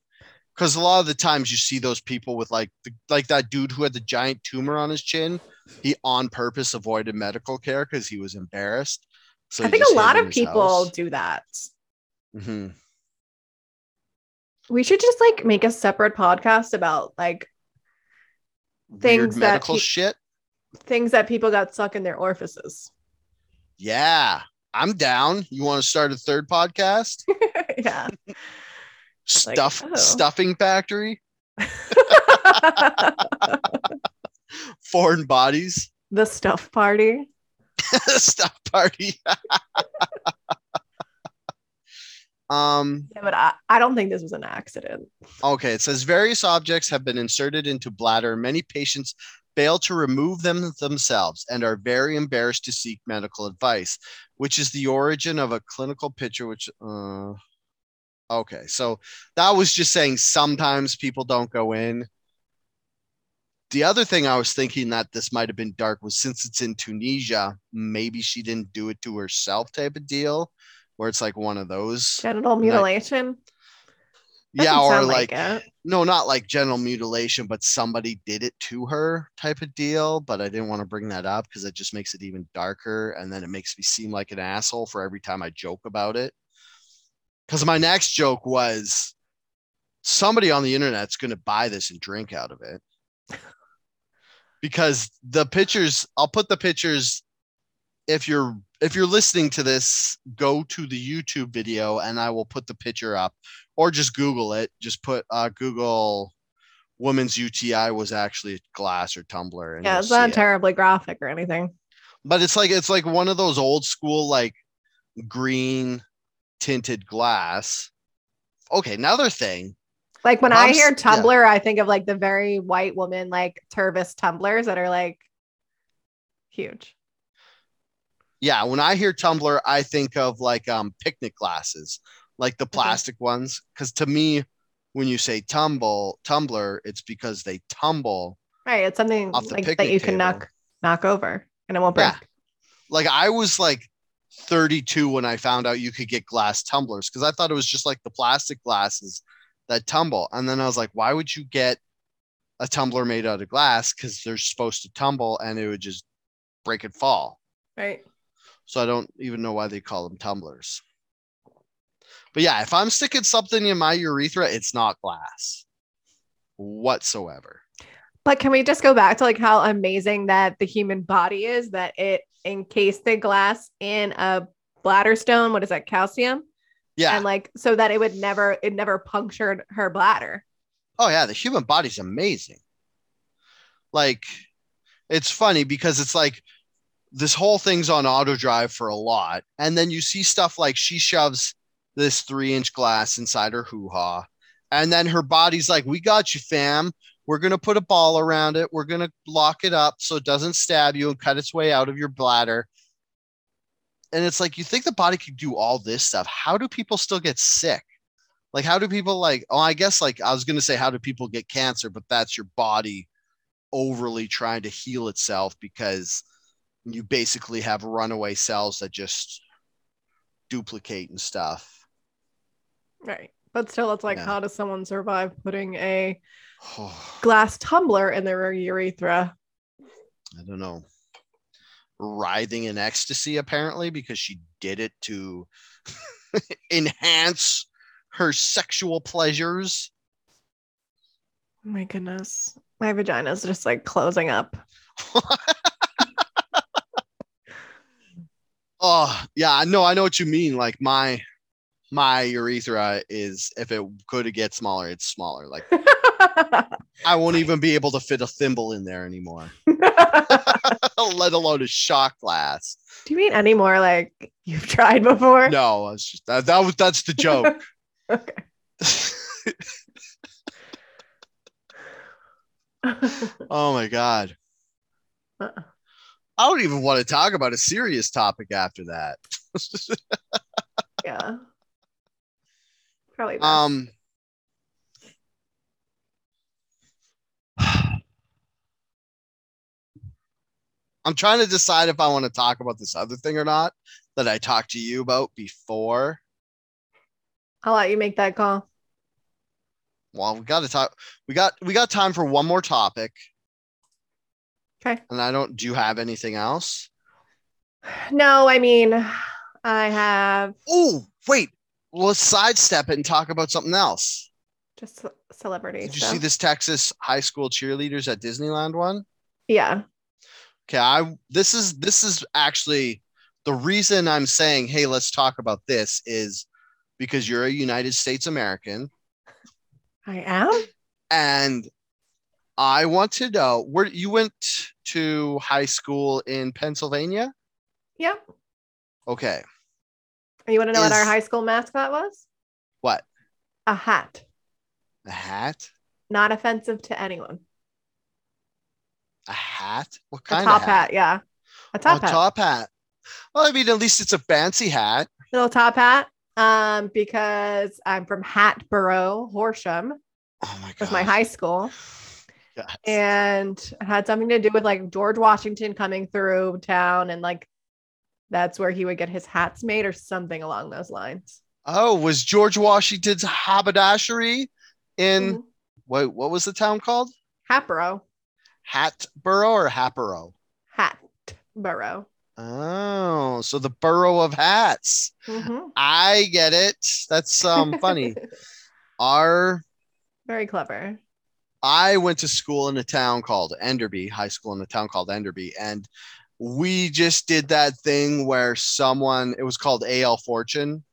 Because a lot of the times you see those people with like the, like that dude who had the giant tumor on his chin, he on purpose avoided medical care because he was embarrassed. So I think a lot of people house. do that. Mhm. We should just like make a separate podcast about like Weird Things that medical pe- shit. things that people got stuck in their orifices. Yeah, I'm down. You want to start a third podcast? yeah. Like, Stuff oh. stuffing factory, foreign bodies. the stuff party. stuff party. Um, Yeah, but I, I don't think this was an accident. okay, it says various objects have been inserted into bladder. Many patients fail to remove them themselves and are very embarrassed to seek medical advice, which is the origin of a clinical picture. Which, uh, okay, so that was just saying sometimes people don't go in. The other thing I was thinking that this might have been dark was since it's in Tunisia, maybe she didn't do it to herself type of deal, where it's like one of those. Genital mutilation. yeah, or like, it. no, not like genital mutilation, but somebody did it to her type of deal. But I didn't want to bring that up because it just makes it even darker, and then it makes me seem like an asshole for every time I joke about it. Because my next joke was somebody on the internet's going to buy this and drink out of it. because the pictures, I'll put the pictures. If you're if you're listening to this, go to the YouTube video and I will put the picture up, or just Google it. Just put uh, Google woman's UTI was actually a glass or tumbler. And Yeah, it's not see it. terribly graphic or anything. but it's like it's like one of those old school like green tinted glass. Okay, another thing. Like when If I hear s- yeah. tumbler, I think of like the very white woman, like Tervis tumblers that are like huge. Yeah, when I hear tumbler, I think of like um picnic glasses, like the plastic ones. Because to me, when you say tumble tumbler, it's because they tumble. Right. It's something Off the like that you can table. knock knock over and it won't break. Yeah. Like I was like 32 when I found out you could get glass tumblers because I thought it was just like the plastic glasses that tumble. And then I was like, why would you get a tumbler made out of glass? Because they're supposed to tumble and it would just break and fall. Right. So I don't even know why they call them tumblers. But yeah, if I'm sticking something in my urethra, it's not glass whatsoever. But can we just go back to like how amazing that the human body is that it encased the glass in a bladder stone? What is that? Calcium? Yeah. And like so that it would never it never punctured her bladder. Oh yeah, the human body's amazing. Like it's funny because it's like this whole thing's on auto drive for a lot. And then you see stuff like she shoves this three inch glass inside her hoo ha. And then her body's like, We got you, fam. We're going to put a ball around it. We're going to lock it up so it doesn't stab you and cut its way out of your bladder. And it's like, you think the body could do all this stuff. How do people still get sick? Like, how do people like, oh, I guess like I was going to say, how do people get cancer? But that's your body overly trying to heal itself because you basically have runaway cells that just duplicate and stuff. Right. But still it's like Yeah. how does someone survive putting a glass tumbler in their urethra? I don't know. Writhing in ecstasy, apparently, because she did it to enhance her sexual pleasures. Oh my goodness. My vagina's just like closing up. Oh, yeah, no, I know what you mean. Like my my urethra is if it could get smaller, it's smaller. Like I won't even be able to fit a thimble in there anymore, let alone a shot glass. Do you mean any more like you've tried before? No, it's just that, that was that's the joke. Okay. oh my god. Uh-uh. I don't even want to talk about a serious topic after that. yeah. Probably. best. Um I'm trying to decide if I want to talk about this other thing or not that I talked to you about before. I'll let you make that call. Well, we got to talk. We got we got time for one more topic. Okay. And I don't. Do you have anything else? No, I mean, I have Oh, wait. Let's sidestep it and talk about something else. just celebrities. Did you stuff. see this Texas high school cheerleaders at Disneyland one? Yeah. Okay, I this is this is actually the reason I'm saying, hey, let's talk about this is because you're a United States American I am. and I want to know where you went to high school in Pennsylvania. Yep. Okay. You want to know what our high school mascot was? What? A hat. A hat? Not offensive to anyone. A hat? What A kind top of hat? A top hat? yeah. A top oh, hat. top hat. Well, I mean, at least it's a fancy hat. Little top hat. Um, because I'm from Hatboro, Horsham, Oh my god. was my high school. God. and it had something to do with like George Washington coming through town and like that's where he would get his hats made or something along those lines. Oh, was George Washington's haberdashery in Mhm. what? What was the town called? Hatboro, Hatboro or Happero? Hatboro. Oh, so the borough of hats. Mhm. I get it. That's um funny. Our Very clever. I went to school in a town called Enderby, high school in a town called Enderby, and we just did that thing where someone it was called AL Fortune.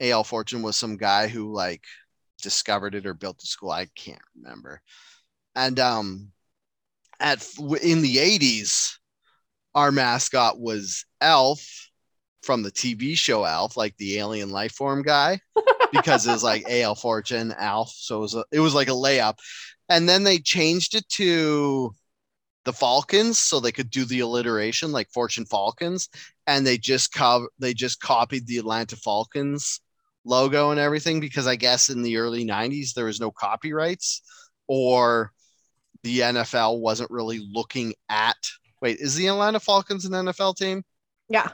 AL Fortune was some guy who like discovered it or built the school. I can't remember. And um at in the 80s, our mascot was Alf from the TV show Alf, like the alien life form guy, because it was like AL Fortune, Alf. So it was a, it was like a layup. And then they changed it to the Falcons so they could do the alliteration like Fortune Falcons. And they just co- they just copied the Atlanta Falcons logo and everything because I guess in the early 90s there was no copyrights or the NFL wasn't really looking at wait, is the Atlanta Falcons an NFL team? Yeah.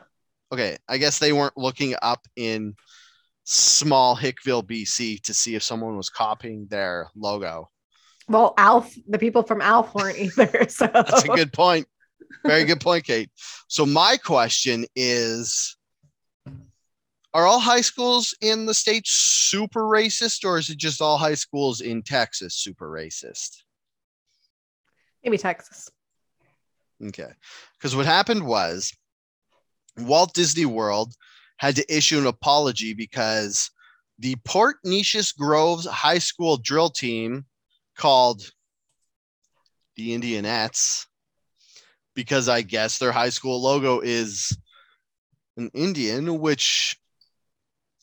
Okay, I guess they weren't looking up in small Hickville, BC to see if someone was copying their logo. Well, Alf, the people from Alf weren't either. So That's a good point. Very good point, Kate. So my question is are all high schools in the state super racist or is it just all high schools in Texas super racist? maybe Texas. Okay. Because what happened was Walt Disney World had to issue an apology because the Port Neches Groves High School drill team called the Indianettes, because I guess their high school logo is an Indian, which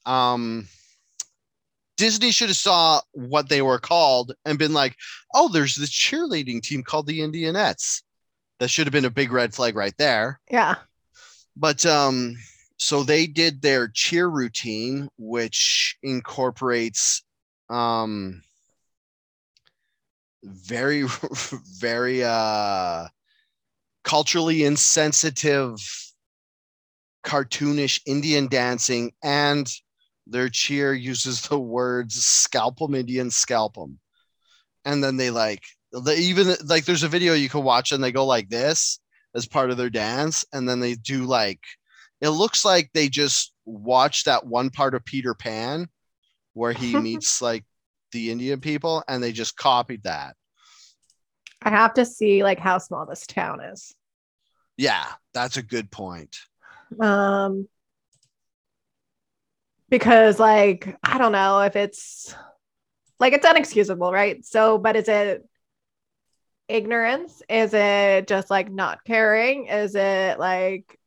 um Disney should have saw what they were called and been like, oh, there's this cheerleading team called the Indianettes. That should have been a big red flag right there. Yeah. But um, so they did their cheer routine, which incorporates um very, very uh culturally insensitive, cartoonish Indian dancing, and their cheer uses the words scalp 'em Indian scalp 'em. And then they like they even like there's a video you can watch and they go like this as part of their dance, and then they do like it looks like they just watched that one part of Peter Pan where he meets like the Indian people and they just copied that. I have to see like how small this town is. Yeah, that's a good point. Um because like I don't know if it's like it's unexcusable, right? So, but is it ignorance? Is it just like not caring? Is it like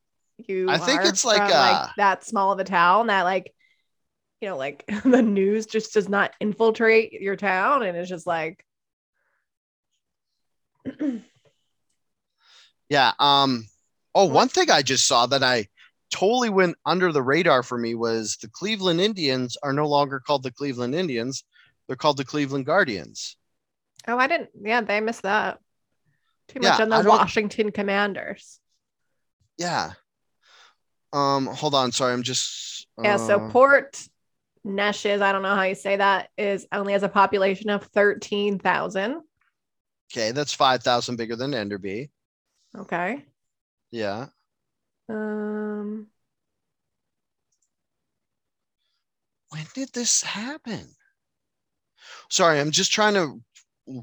you I think it's like, from, uh, that small of a town that like you know like the news just does not infiltrate your town and it's just like Yeah. Um. Oh, one thing I just saw that I totally went under the radar for me was the Cleveland Indians are no longer called the Cleveland Indians; they're called the Cleveland Guardians. oh I didn't yeah they missed that too much Yeah, on the Washington Commanders. Yeah. Um. Hold on. Sorry. I'm just. Yeah, so uh, Port Neches, I don't know how you say that, is only has a population of 13,000. Okay, that's five thousand bigger than Enderby. Okay. Yeah. Um When did this happen? Sorry, I'm just trying to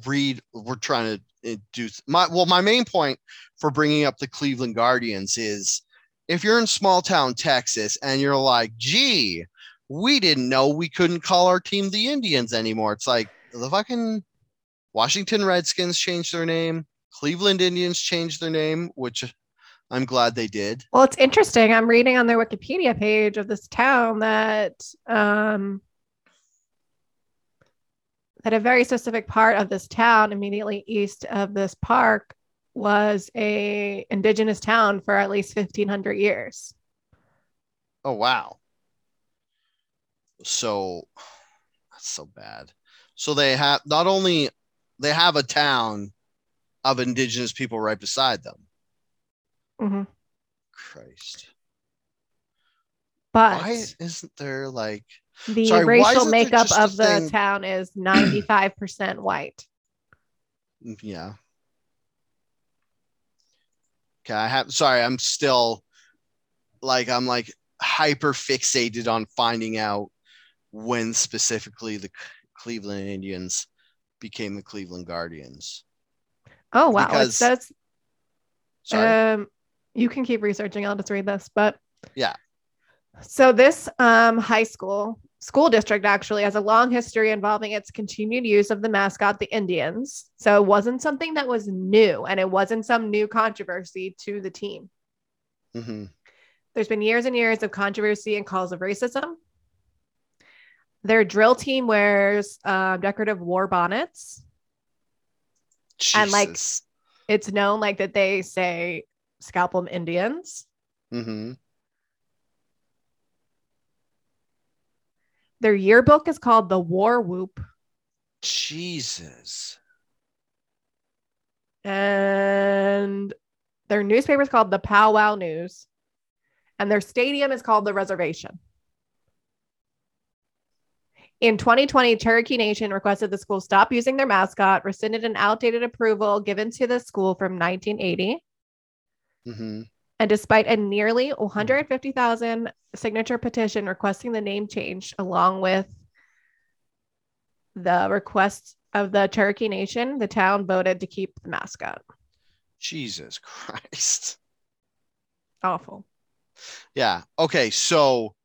read. We're trying to uh, do my well. My main point for bringing up the Cleveland Guardians is if you're in small town Texas and you're like, "Gee, we didn't know we couldn't call our team the Indians anymore." It's like the fucking Washington Redskins changed their name. Cleveland Indians changed their name, which I'm glad they did. well, it's interesting. I'm reading on their Wikipedia page of this town that um that a very specific part of this town immediately east of this park was a indigenous town for at least 1500 years. Oh wow. So that's so bad. So they have not only they have a town of indigenous people right beside them. Mhm. Christ. But Why isn't there like the sorry, racial makeup of the thing- town is 95% white. yeah. Okay, I have sorry, I'm still like I'm like hyper fixated on finding out when specifically the Cleveland Indians became the Cleveland Guardians. Oh wow. Because- it says Sorry. Um, you can keep researching. I'll just read this. But Yeah. So this um, high school school district actually has a long history involving its continued use of the mascot, the Indians. So it wasn't something that was new, and it wasn't some new controversy to the team. hmm There's been years and years of controversy and calls of racism. Their drill team wears uh, decorative war bonnets. And, like, It's known like that they say scalp 'em Indians. hmm Their yearbook is called the War Whoop, Jesus. and their newspaper is called the Pow Wow News, and their stadium is called the Reservation. In 2020, Cherokee Nation requested the school stop using their mascot, rescinded an outdated approval given to the school from 1980. hmm And despite a nearly 150,000 signature petition requesting the name change, along with the request of the Cherokee Nation, the town voted to keep the mascot. Jesus Christ. Awful. Yeah. Okay. So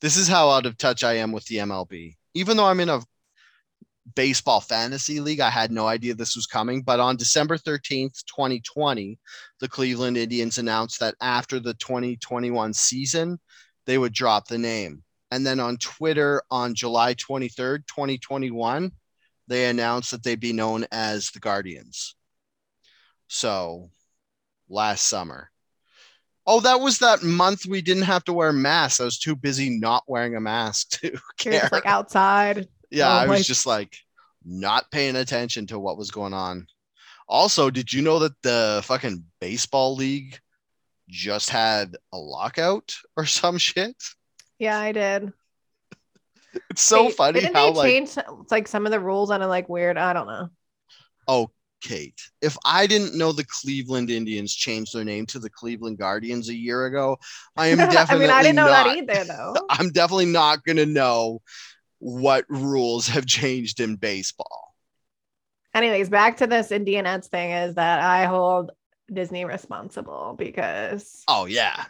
this is how out of touch I am with the MLB. Even though I'm in a baseball fantasy league, I had no idea this was coming. But on December 13th, 2020, the Cleveland Indians announced that after the 2021 season, they would drop the name. And then on Twitter on July 23rd, 2021, they announced that they'd be known as the Guardians. So last summer. Oh, that was that month we didn't have to wear masks. I was too busy not wearing a mask to care. like outside. yeah, oh, I was like- just like not paying attention to what was going on. Also, did you know that the fucking baseball league just had a lockout or some shit? Yeah, I did. It's so They- funny Didn't how they like change like some of the rules on a like weird? I don't know. oh Kate, if I didn't know the Cleveland Indians changed their name to the Cleveland Guardians a year ago, I am definitely. I mean, I didn't know not, that either, though. I'm definitely not going to know what rules have changed in baseball. Anyways, back to this Indianettes thing is that I hold Disney responsible because Oh yeah.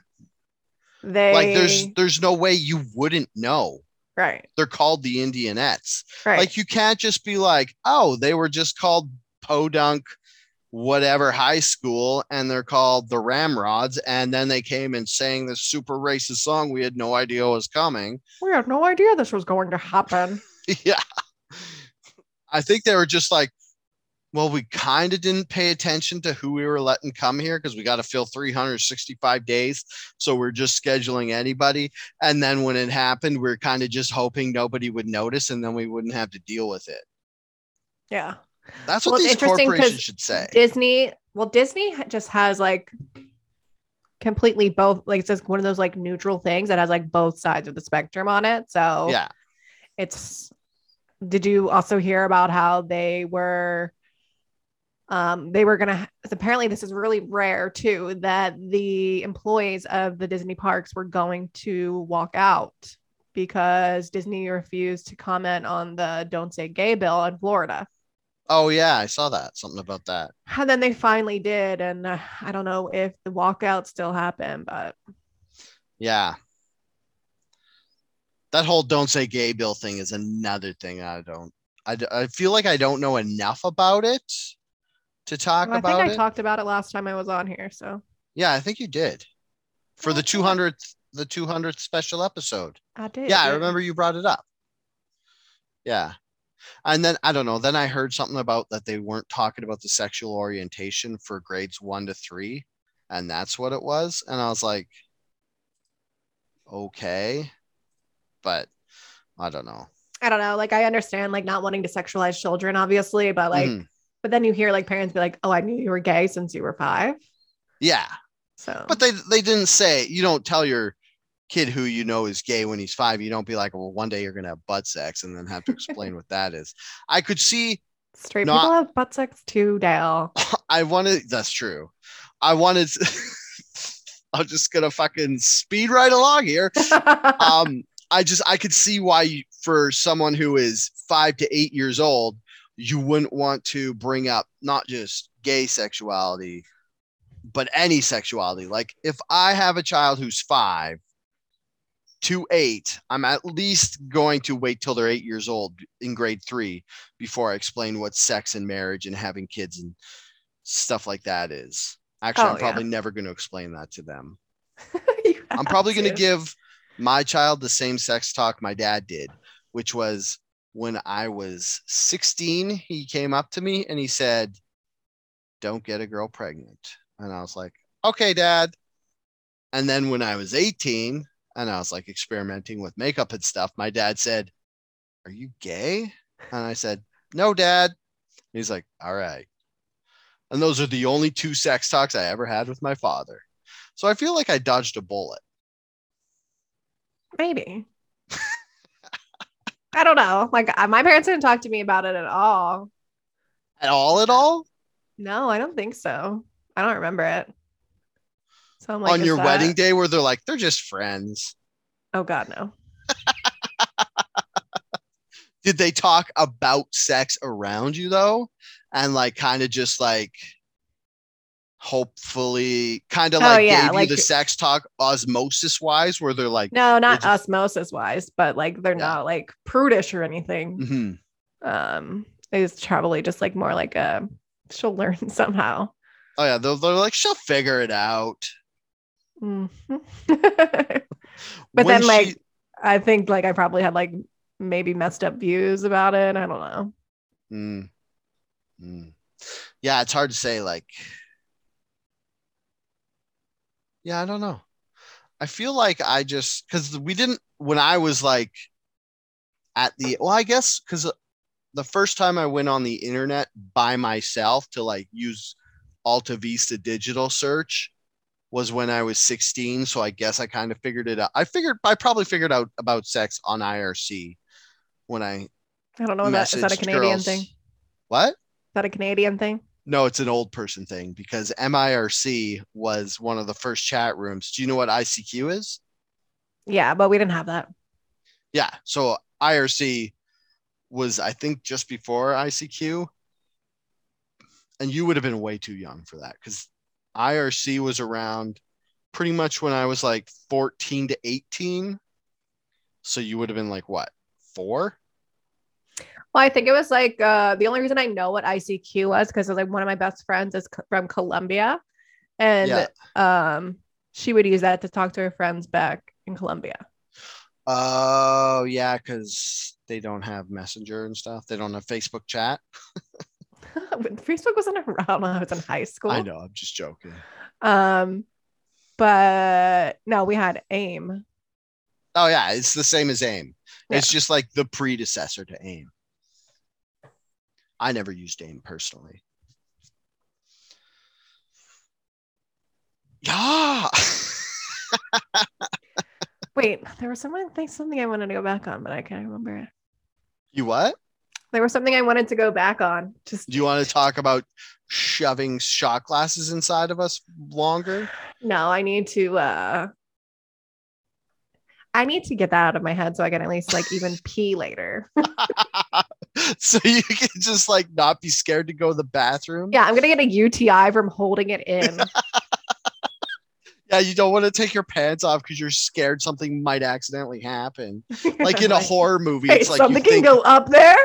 they Like there's there's no way you wouldn't know. right, They're called the Indianettes. right. Like you can't just be like, "Oh, they were just called Podunk whatever high school and they're called the Ramrods and then they came and sang this super racist song we had no idea was coming." we had no idea this was going to happen. yeah. I think they were just like, well, we kind of didn't pay attention to who we were letting come here because we got to fill 365 days. So we're just scheduling anybody. And then when it happened, we are kind of just hoping nobody would notice and then we wouldn't have to deal with it. Yeah. That's Well, what it's these corporations should say. Disney, well, Disney just has like completely both, like it's just one of those like neutral things that has like both sides of the spectrum on it. So Yeah. it's did you also hear about how they were um they were gonna apparently this is really rare too that the employees of the disney parks were going to walk out because disney refused to comment on the don't say gay bill in florida Oh, yeah. I saw that. Something about that. and then they finally did and uh, i don't know if the walkout still happened but Yeah. That whole don't say gay bill thing is another thing I don't. I, I feel like I don't know enough about it to talk about. i think i it. talked about it last time i was on here so Yeah, I think you did. For the 200th the 200th special episode. i did Yeah, I remember you brought it up. Yeah. And then I don't know. Then I heard something about that they weren't talking about the sexual orientation for grades one to three, and that's what it was. And I was like, okay, but I don't know. I don't know. Like I understand like not wanting to sexualize children, obviously, but like, Mhm. but then you hear like parents be like, "Oh, I knew you were gay since you were five. Yeah, So, but they they didn't say you don't tell your kid who you know is gay when he's five. You don't be like, well, one day you're gonna have butt sex and then have to explain what that is. I could see. straight not- people have butt sex too, Dale. I wanted. That's true. I wanted. I'm just gonna fucking speed right along here. um i just i could see why you, for someone who is five to eight years old you wouldn't want to bring up not just gay sexuality but any sexuality like if i have a child who's five to eight i'm at least going to wait till they're eight years old in grade three before i explain what sex and marriage and having kids and stuff like that is actually Oh, i'm yeah. probably never going to explain that to them I'm probably going to. give my child the same sex talk my dad did, which was when I was 16, he came up to me and he said, Don't get a girl pregnant. And I was like, Okay, dad. And then when I was 18 and I was like experimenting with makeup and stuff, my dad said, Are you gay? And I said, No, dad. He's like, All right. And those are the only two sex talks I ever had with my father. So I feel like I dodged a bullet. maybe. I don't know. Like uh, my parents didn't talk to me about it at all. At all, at all? No, I don't think so. I don't remember it. So I'm like, On your that- wedding day where they're like, they're just friends. Oh God, no. Did they talk about sex around you though? And like kind of just like hopefully kind of Oh, like yeah, gave like- you the sex talk osmosis wise where they're like, No, not just- osmosis wise, but like they're Yeah. not like prudish or anything. "Mhm, Um, it's probably just like more like a she'll learn somehow. oh yeah, they're, they're like, she'll figure it out. Mhm. but When then like she- I think like I probably had like maybe messed up views about it. I don't know. Mm. Mm. Yeah, it's hard to say. Like, yeah, I don't know. I feel like I just because we didn't when I was like at the well, I guess because the first time I went on the internet by myself to like use Alta Vista digital search was when I was 16. So I guess I kind of figured it out. I figured I probably figured out about sex on IRC when I I don't know that is that a Canadian girls. thing? What? Is that a Canadian thing? No, it's an old person thing because MIRC was one of the first chat rooms. Do you know what ICQ is? Yeah, but we didn't have that. Yeah. So IRC was, I think, just before ICQ. And you would have been way too young for that because IRC was around pretty much when I was like 14 to 18. So you would have been like, what, four? Well, I think it was like uh, the only reason I know what ICQ was because like one of my best friends is co- from Colombia, and Yeah. um, she would use that to talk to her friends back in Colombia. Oh, yeah, because they don't have Messenger and stuff. They don't have Facebook chat. Facebook wasn't around when I was in high school. I know. I'm just joking. Um, but no, we had AIM. Oh yeah, it's the same as AIM. Yeah. It's just like the predecessor to AIM. I never used AIM personally. Yeah. Wait, there was someone think something I wanted to go back on, but I can't remember it. you what? There was something I wanted to go back on. Just Do you want to talk about shoving shot glasses inside of us longer? no, I need to uh I need to get that out of my head so I can at least like even pee later. so you can just like not be scared to go to the bathroom. Yeah, I'm gonna get a UTI from holding it in. Yeah, you don't want to take your pants off because you're scared something might accidentally happen. Like in a horror movie, it's like something you can go up there.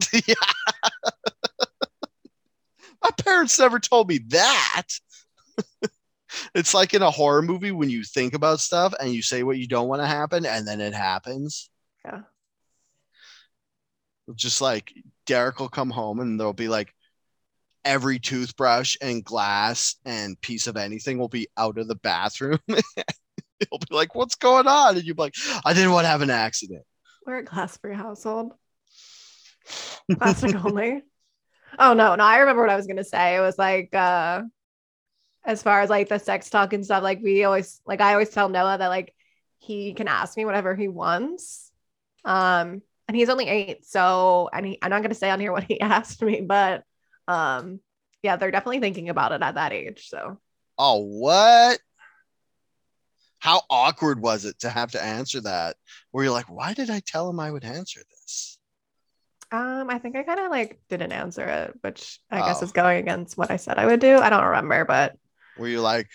yeah. My parents never told me that. it's like in a horror movie when you think about stuff and you say what you don't want to happen and then it happens. Yeah. Just like Derek will come home and there'll be like every toothbrush and glass and piece of anything will be out of the bathroom. He'll be like, "What's going on?" And you'll be like, "I didn't want to have an accident." We're a glass-free household. Plastic only. Oh no, no, I remember what I was gonna say. It was like uh as far as like the sex talk and stuff, like we always like I always tell Noah that like he can ask me whatever he wants. Um and he's only eight, so and he, I'm not gonna say on here what he asked me, but um yeah, they're definitely thinking about it at that age. So Oh, what? How awkward was it to have to answer that? Where you're like, why did I tell him I would answer this? Um I think I kind of like didn't answer it, which I guess Oh. is going against what I said I would do. I don't remember, but were you're like,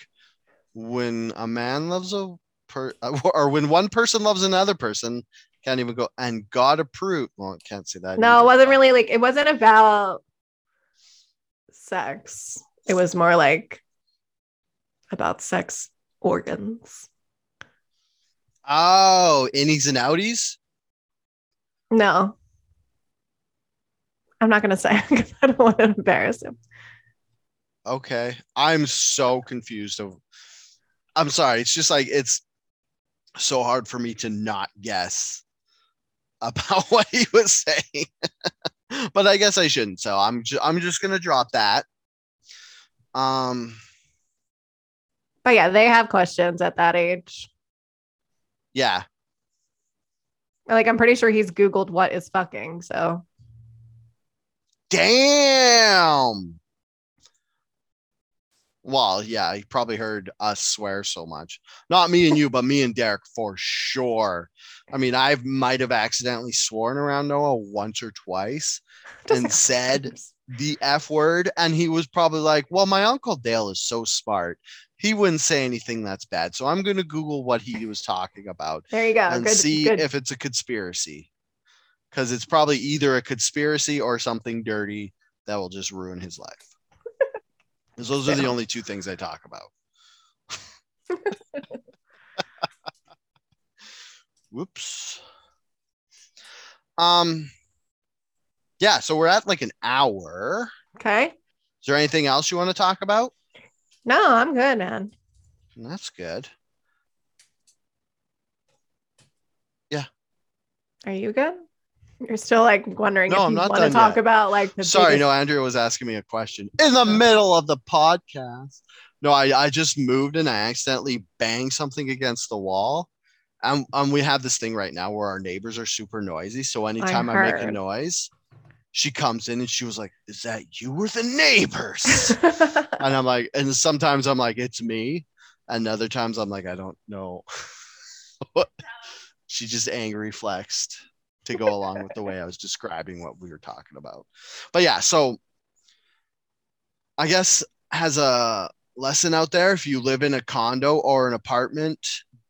when a man loves a per, or when one person loves another person, can't even go and God approved. Well, I can't say that. no, it wasn't really like it wasn't about sex. It was more like about sex organs. Oh, innies and outies. No. I'm not gonna say because I don't want to embarrass him. Okay. I'm so confused of I'm sorry. It's just like it's so hard for me to not guess about what he was saying. but I guess I shouldn't. So I'm ju- I'm just going to drop that. Um But yeah, they have questions at that age. yeah. Like I'm pretty sure he's Googled what is fucking. So Damn. Well, yeah, he probably heard us swear so much. Not me and you, but me and Derek for sure. I mean, I might have accidentally sworn around Noah once or twice And said- the F word. And he was probably like, Well, my Uncle Dale is so smart. He wouldn't say anything that's bad. So I'm going to Google what he was talking about There you go. and good, see good. if it's a conspiracy. Because it's probably either a conspiracy or something dirty that will just ruin his life. 'Cause those are the only two things I talk about. Whoops. Um yeah, so we're at like an hour. okay. Is there anything else you want to talk about? No, I'm good, man. That's good. Yeah. Are you good? You're still like wondering No, if I'm you not want to talk yet. about like the Sorry, biggest- no, Andrea was asking me a question in the middle of the podcast. No, I, I just moved and I accidentally banged something against the wall. And, and we have this thing right now where our neighbors are super noisy. So anytime I, make a noise, she comes in and she was like, Is that you or the neighbors? and I'm like, and sometimes I'm like, It's me. And other times I'm like, I don't know. she just angry flexed to go along with the way I was describing what we were talking about. But yeah, so I guess as a lesson out there, if you live in a condo or an apartment,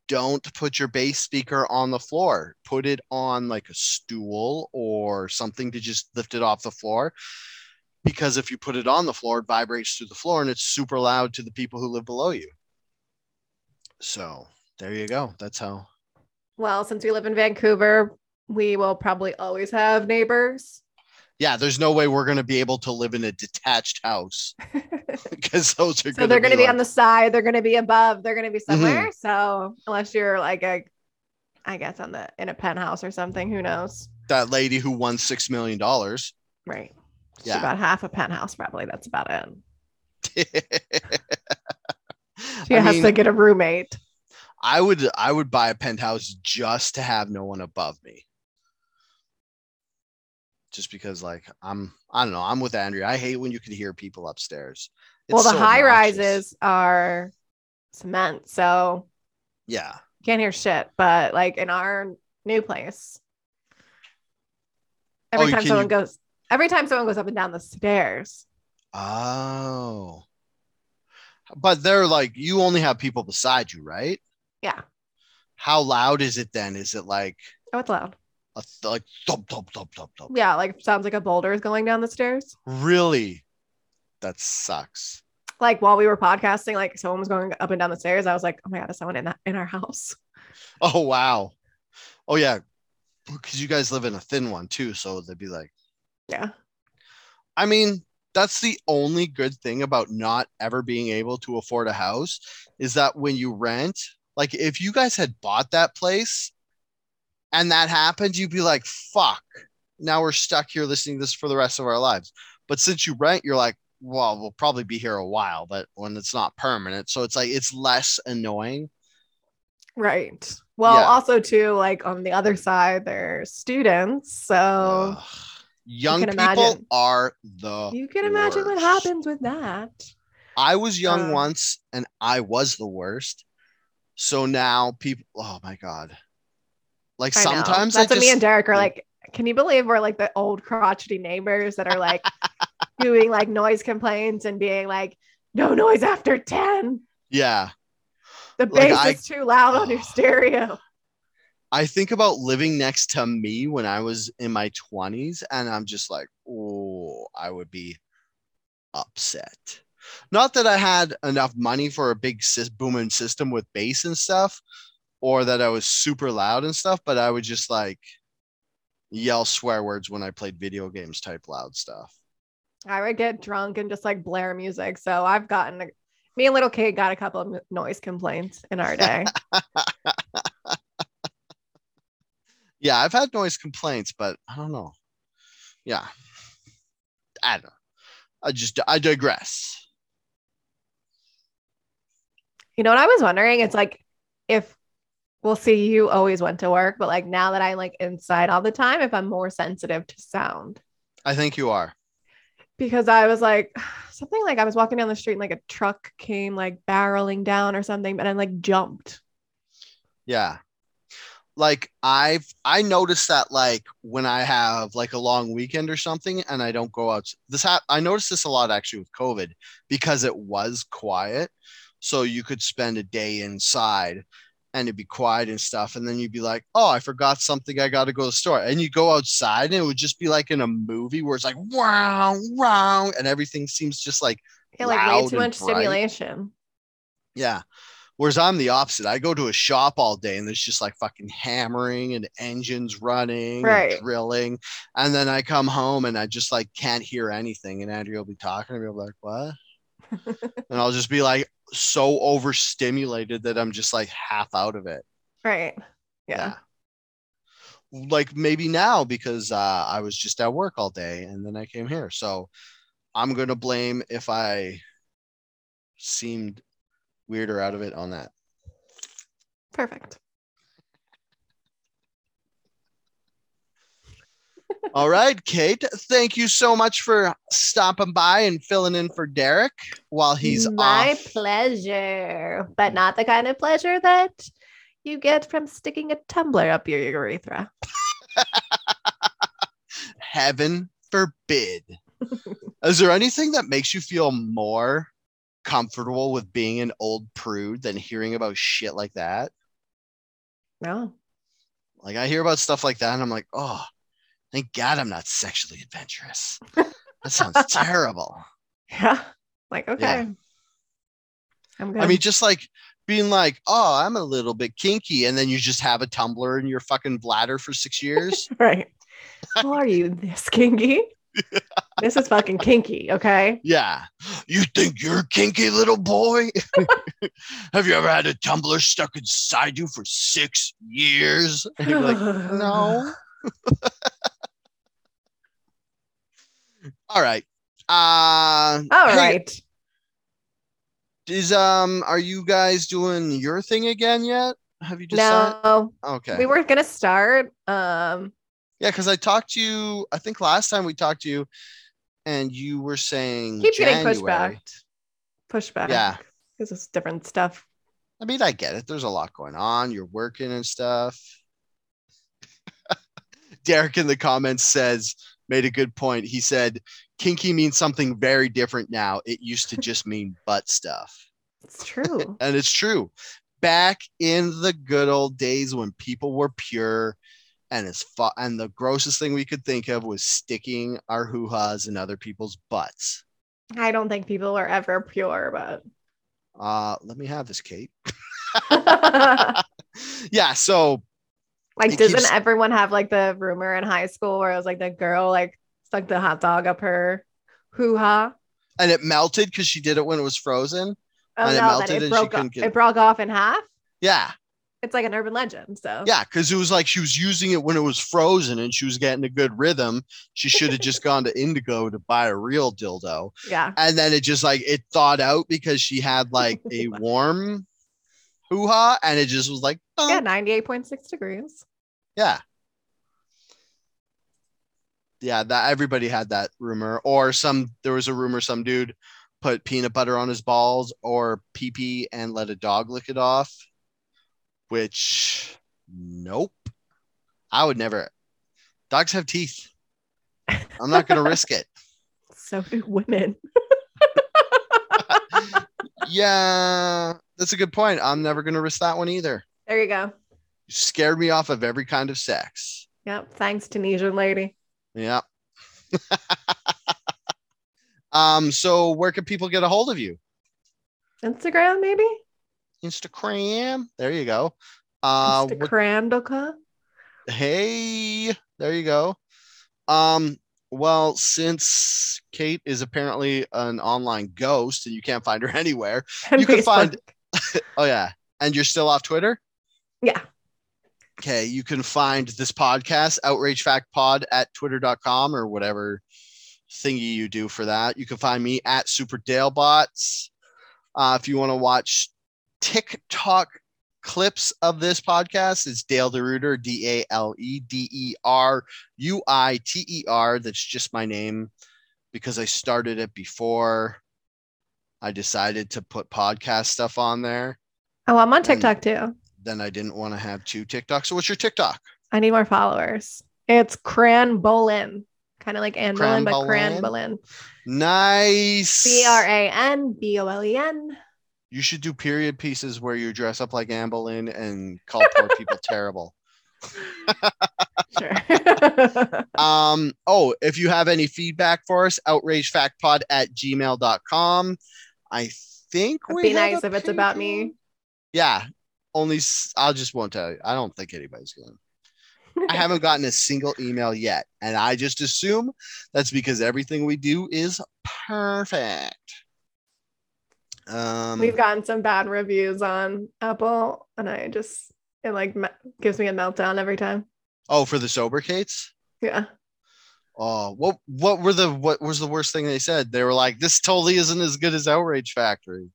don't put your bass speaker on the floor. Put it on like a stool or something to just lift it off the floor. Because if you put it on the floor, it vibrates through the floor and it's super loud to the people who live below you. So there you go. That's how well, since we live in Vancouver, we will probably always have neighbors. yeah, there's no way we're going to be able to live in a detached house because those are so they're going to be on like- the side, they're going to be above, they're going to be Mm-hmm. somewhere. So unless you're like a, I guess on the in a penthouse or something, who knows? that lady who won six million dollars. Right. She Yeah. about half a penthouse, probably. That's about it. She I has mean, to get a roommate. I would I would buy a penthouse just to have no one above me. Just because like I'm I don't know, I'm with Andrea. I hate when you can hear people upstairs. It's well, the so high obnoxious. rises are cement, so Yeah. can't hear shit. But like in our new place, oh, every Oh, time someone you- goes, every time someone goes up and down the stairs, Oh. But they're like you only have people beside you, right? yeah. How loud is it then? Is it like Oh, it's loud. A th- like thump thump thump thump thump? Yeah, like sounds like a boulder is going down the stairs. Really? That sucks. Like while we were podcasting, like someone was going up and down the stairs. I was like, oh my god, is someone in that in our house? Oh wow. Oh yeah. because you guys live in a thin one too, so they'd be like, Yeah. I mean, that's the only good thing about not ever being able to afford a house is that when you rent, like if you guys had bought that place and that happened, you'd be like, fuck, now we're stuck here listening to this for the rest of our lives. But since you rent, you're like, well, we'll probably be here a while, but when it's not permanent. So it's like, it's less annoying. Right. Well, Yeah. also too, like on the other side, they're students. So Ugh. Young can people imagine. are the you can imagine what happens with that. I was young Uh, once and I was the worst. So now people, oh my God. Like I sometimes that's I what me and Derek are mm. like. Can you believe we're like the old crotchety neighbors that are like doing like noise complaints and being like, no noise after 10. yeah. The Like, bass I- is too loud on your stereo. I think about living next to me when I was in my 20s, and I'm just like, oh, I would be upset. Not that I had enough money for a big booming system with bass and stuff, or that I was super loud and stuff, but I would just like yell swear words when I played video games type loud stuff. I would get drunk and just like blare music. So I've gotten, me and little Kate got a couple of noise complaints in our day. Yeah, I've had noise complaints, but I don't know. Yeah. I don't know. I just, I digress. You know what I was wondering? It's like if we'll see you always went to work, but like now that I'm like inside all the time, if I'm more sensitive to sound. I think you are. Because I was like something like I was walking down the street and like a truck came like barreling down or something, but I like jumped. Yeah. Like I've I noticed that like when I have like a long weekend or something and I don't go out this ha- I noticed this a lot actually with COVID because it was quiet. So you could spend a day inside and it'd be quiet and stuff. And then you'd be like, oh, I forgot something. I got to go to the store. And you go outside and it would just be like in a movie where it's like, wow, wow. And everything seems just like, Yeah, like way too much bright. stimulation. yeah. Whereas I'm the opposite. I go to a shop all day and there's just like fucking hammering and engines running, and Right. drilling. And then I come home and I just like can't hear anything. And Andrea will be talking to me. I'll be like, what? and I'll just be like so overstimulated that I'm just like half out of it. Right. Yeah. Yeah. Like maybe now because uh, I was just at work all day and then I came here. So I'm going to blame if I seemed weirder out of it on that. Perfect. All right, Kate. Thank you so much for stopping by and filling in for Derek while he's on my off. pleasure, but not the kind of pleasure that you get from sticking a tumbler up your urethra. Heaven forbid. Is there anything that makes you feel more comfortable with being an old prude than hearing about shit like that? No. Like I hear about stuff like that and I'm like, oh, thank God I'm not sexually adventurous. That sounds terrible. Yeah. Like, okay. I'm good. I mean, just like being like, oh, I'm a little bit kinky, and then you just have a tumbler in your fucking bladder for six years. right. Well, are you this kinky? this is fucking kinky, okay? yeah. You think you're kinky, little boy? have you ever had a tumbler stuck inside you for six years? And you're like, no. All right. Uh, All hey, right. Is um, are you guys doing your thing again yet? Have you decided? No, Okay. we were gonna start. Um, Yeah, because I talked to you. I think last time we talked to you, and you were saying keep getting pushed January. back. Pushed back. Yeah. Because it's different stuff. I mean, I get it. There's a lot going on. You're working and stuff. Derek in the comments says made a good point. He said kinky means something very different now. It used to just mean butt stuff, It's true. and it's true. Back in the good old days when people were pure, and as fu- and the grossest thing we could think of was sticking our hoo ha's in other people's butts. I don't think people were ever pure, but Uh, let me have this, Kate. yeah, so Like, It doesn't keeps- everyone have like the rumor in high school where it was like the girl like stuck the hot dog up her hoo ha? and it melted because she did it when it was frozen. Oh And it no, melted that and it she couldn't off, get- it broke off in half. Yeah, It's like an urban legend. So yeah, because it was like she was using it when it was frozen and she was getting a good rhythm. She should have just gone to Indigo to buy a real dildo. yeah. And then it just like it thawed out because she had like a warm hoo ha and it just was like, oh, Yeah, 98.6 degrees. yeah. Yeah, that everybody had that rumor. Or some there was a rumor some dude put peanut butter on his balls or pee pee and let a dog lick it off. Which nope. I would never dogs have teeth. I'm not gonna risk it. So do women. Yeah, that's a good point. I'm never gonna risk that one either. There you go. You scared me off of every kind of sex. Yep. Thanks, Tunisian lady. Yeah. um, so where can people get a hold of you? Instagram, maybe? Instagram. There you go. Uh what- Instagram. hey, there you go. Um, well, since Kate is apparently an online ghost and you can't find her anywhere. And You can Facebook. find- Oh yeah. And you're still off Twitter? Yeah. Okay, you can find this podcast, Outrage Fact Pod, at twitter.com or whatever thingy you do for that. You can find me at Super Dalebots. Uh, if you want to watch TikTok clips of this podcast, it's Dale DeRuiter, D A L E D E R U I T E R. That's just my name because I started it before I decided to put podcast stuff on there. Oh, I'm on TikTok too. Then I didn't want to have two TikToks. So, what's your TikTok? I need more followers. It's Cran Bolin. Kind of like Anne Boleyn, but Cran Bolin. Nice. B R A N B O L E N. You should do period pieces where you dress up like Anne Boleyn and call poor people terrible. Sure. Um, oh, if you have any feedback for us, outragefactpod at gmail.com. I think we Be nice if it's about me. Yeah. Only s- I'll just won't tell you. I don't think anybody's going. I haven't gotten a single email yet, and I just assume that's because everything we do is perfect. Um, We've gotten some bad reviews on Apple, and I just it like me- gives me a meltdown every time. oh, for the sober Kates. Yeah. Oh, what what were the what was the worst thing they said? They were like, "This totally isn't as good as Outrage Factory."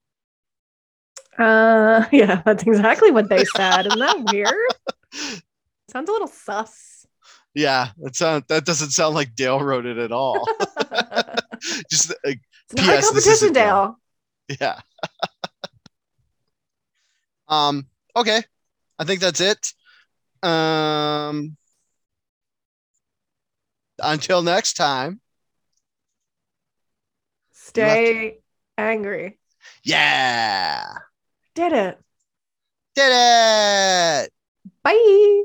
Uh, yeah, that's exactly what they said. Isn't that weird? Sounds a little sus. Yeah, that sound that doesn't sound like Dale wrote it at all. it's Just uh, not P.S. a competition, Dale. Yeah. um. Okay, I think that's it. Um. Until next time. Stay angry. Yeah. Did it. Did it. Bye.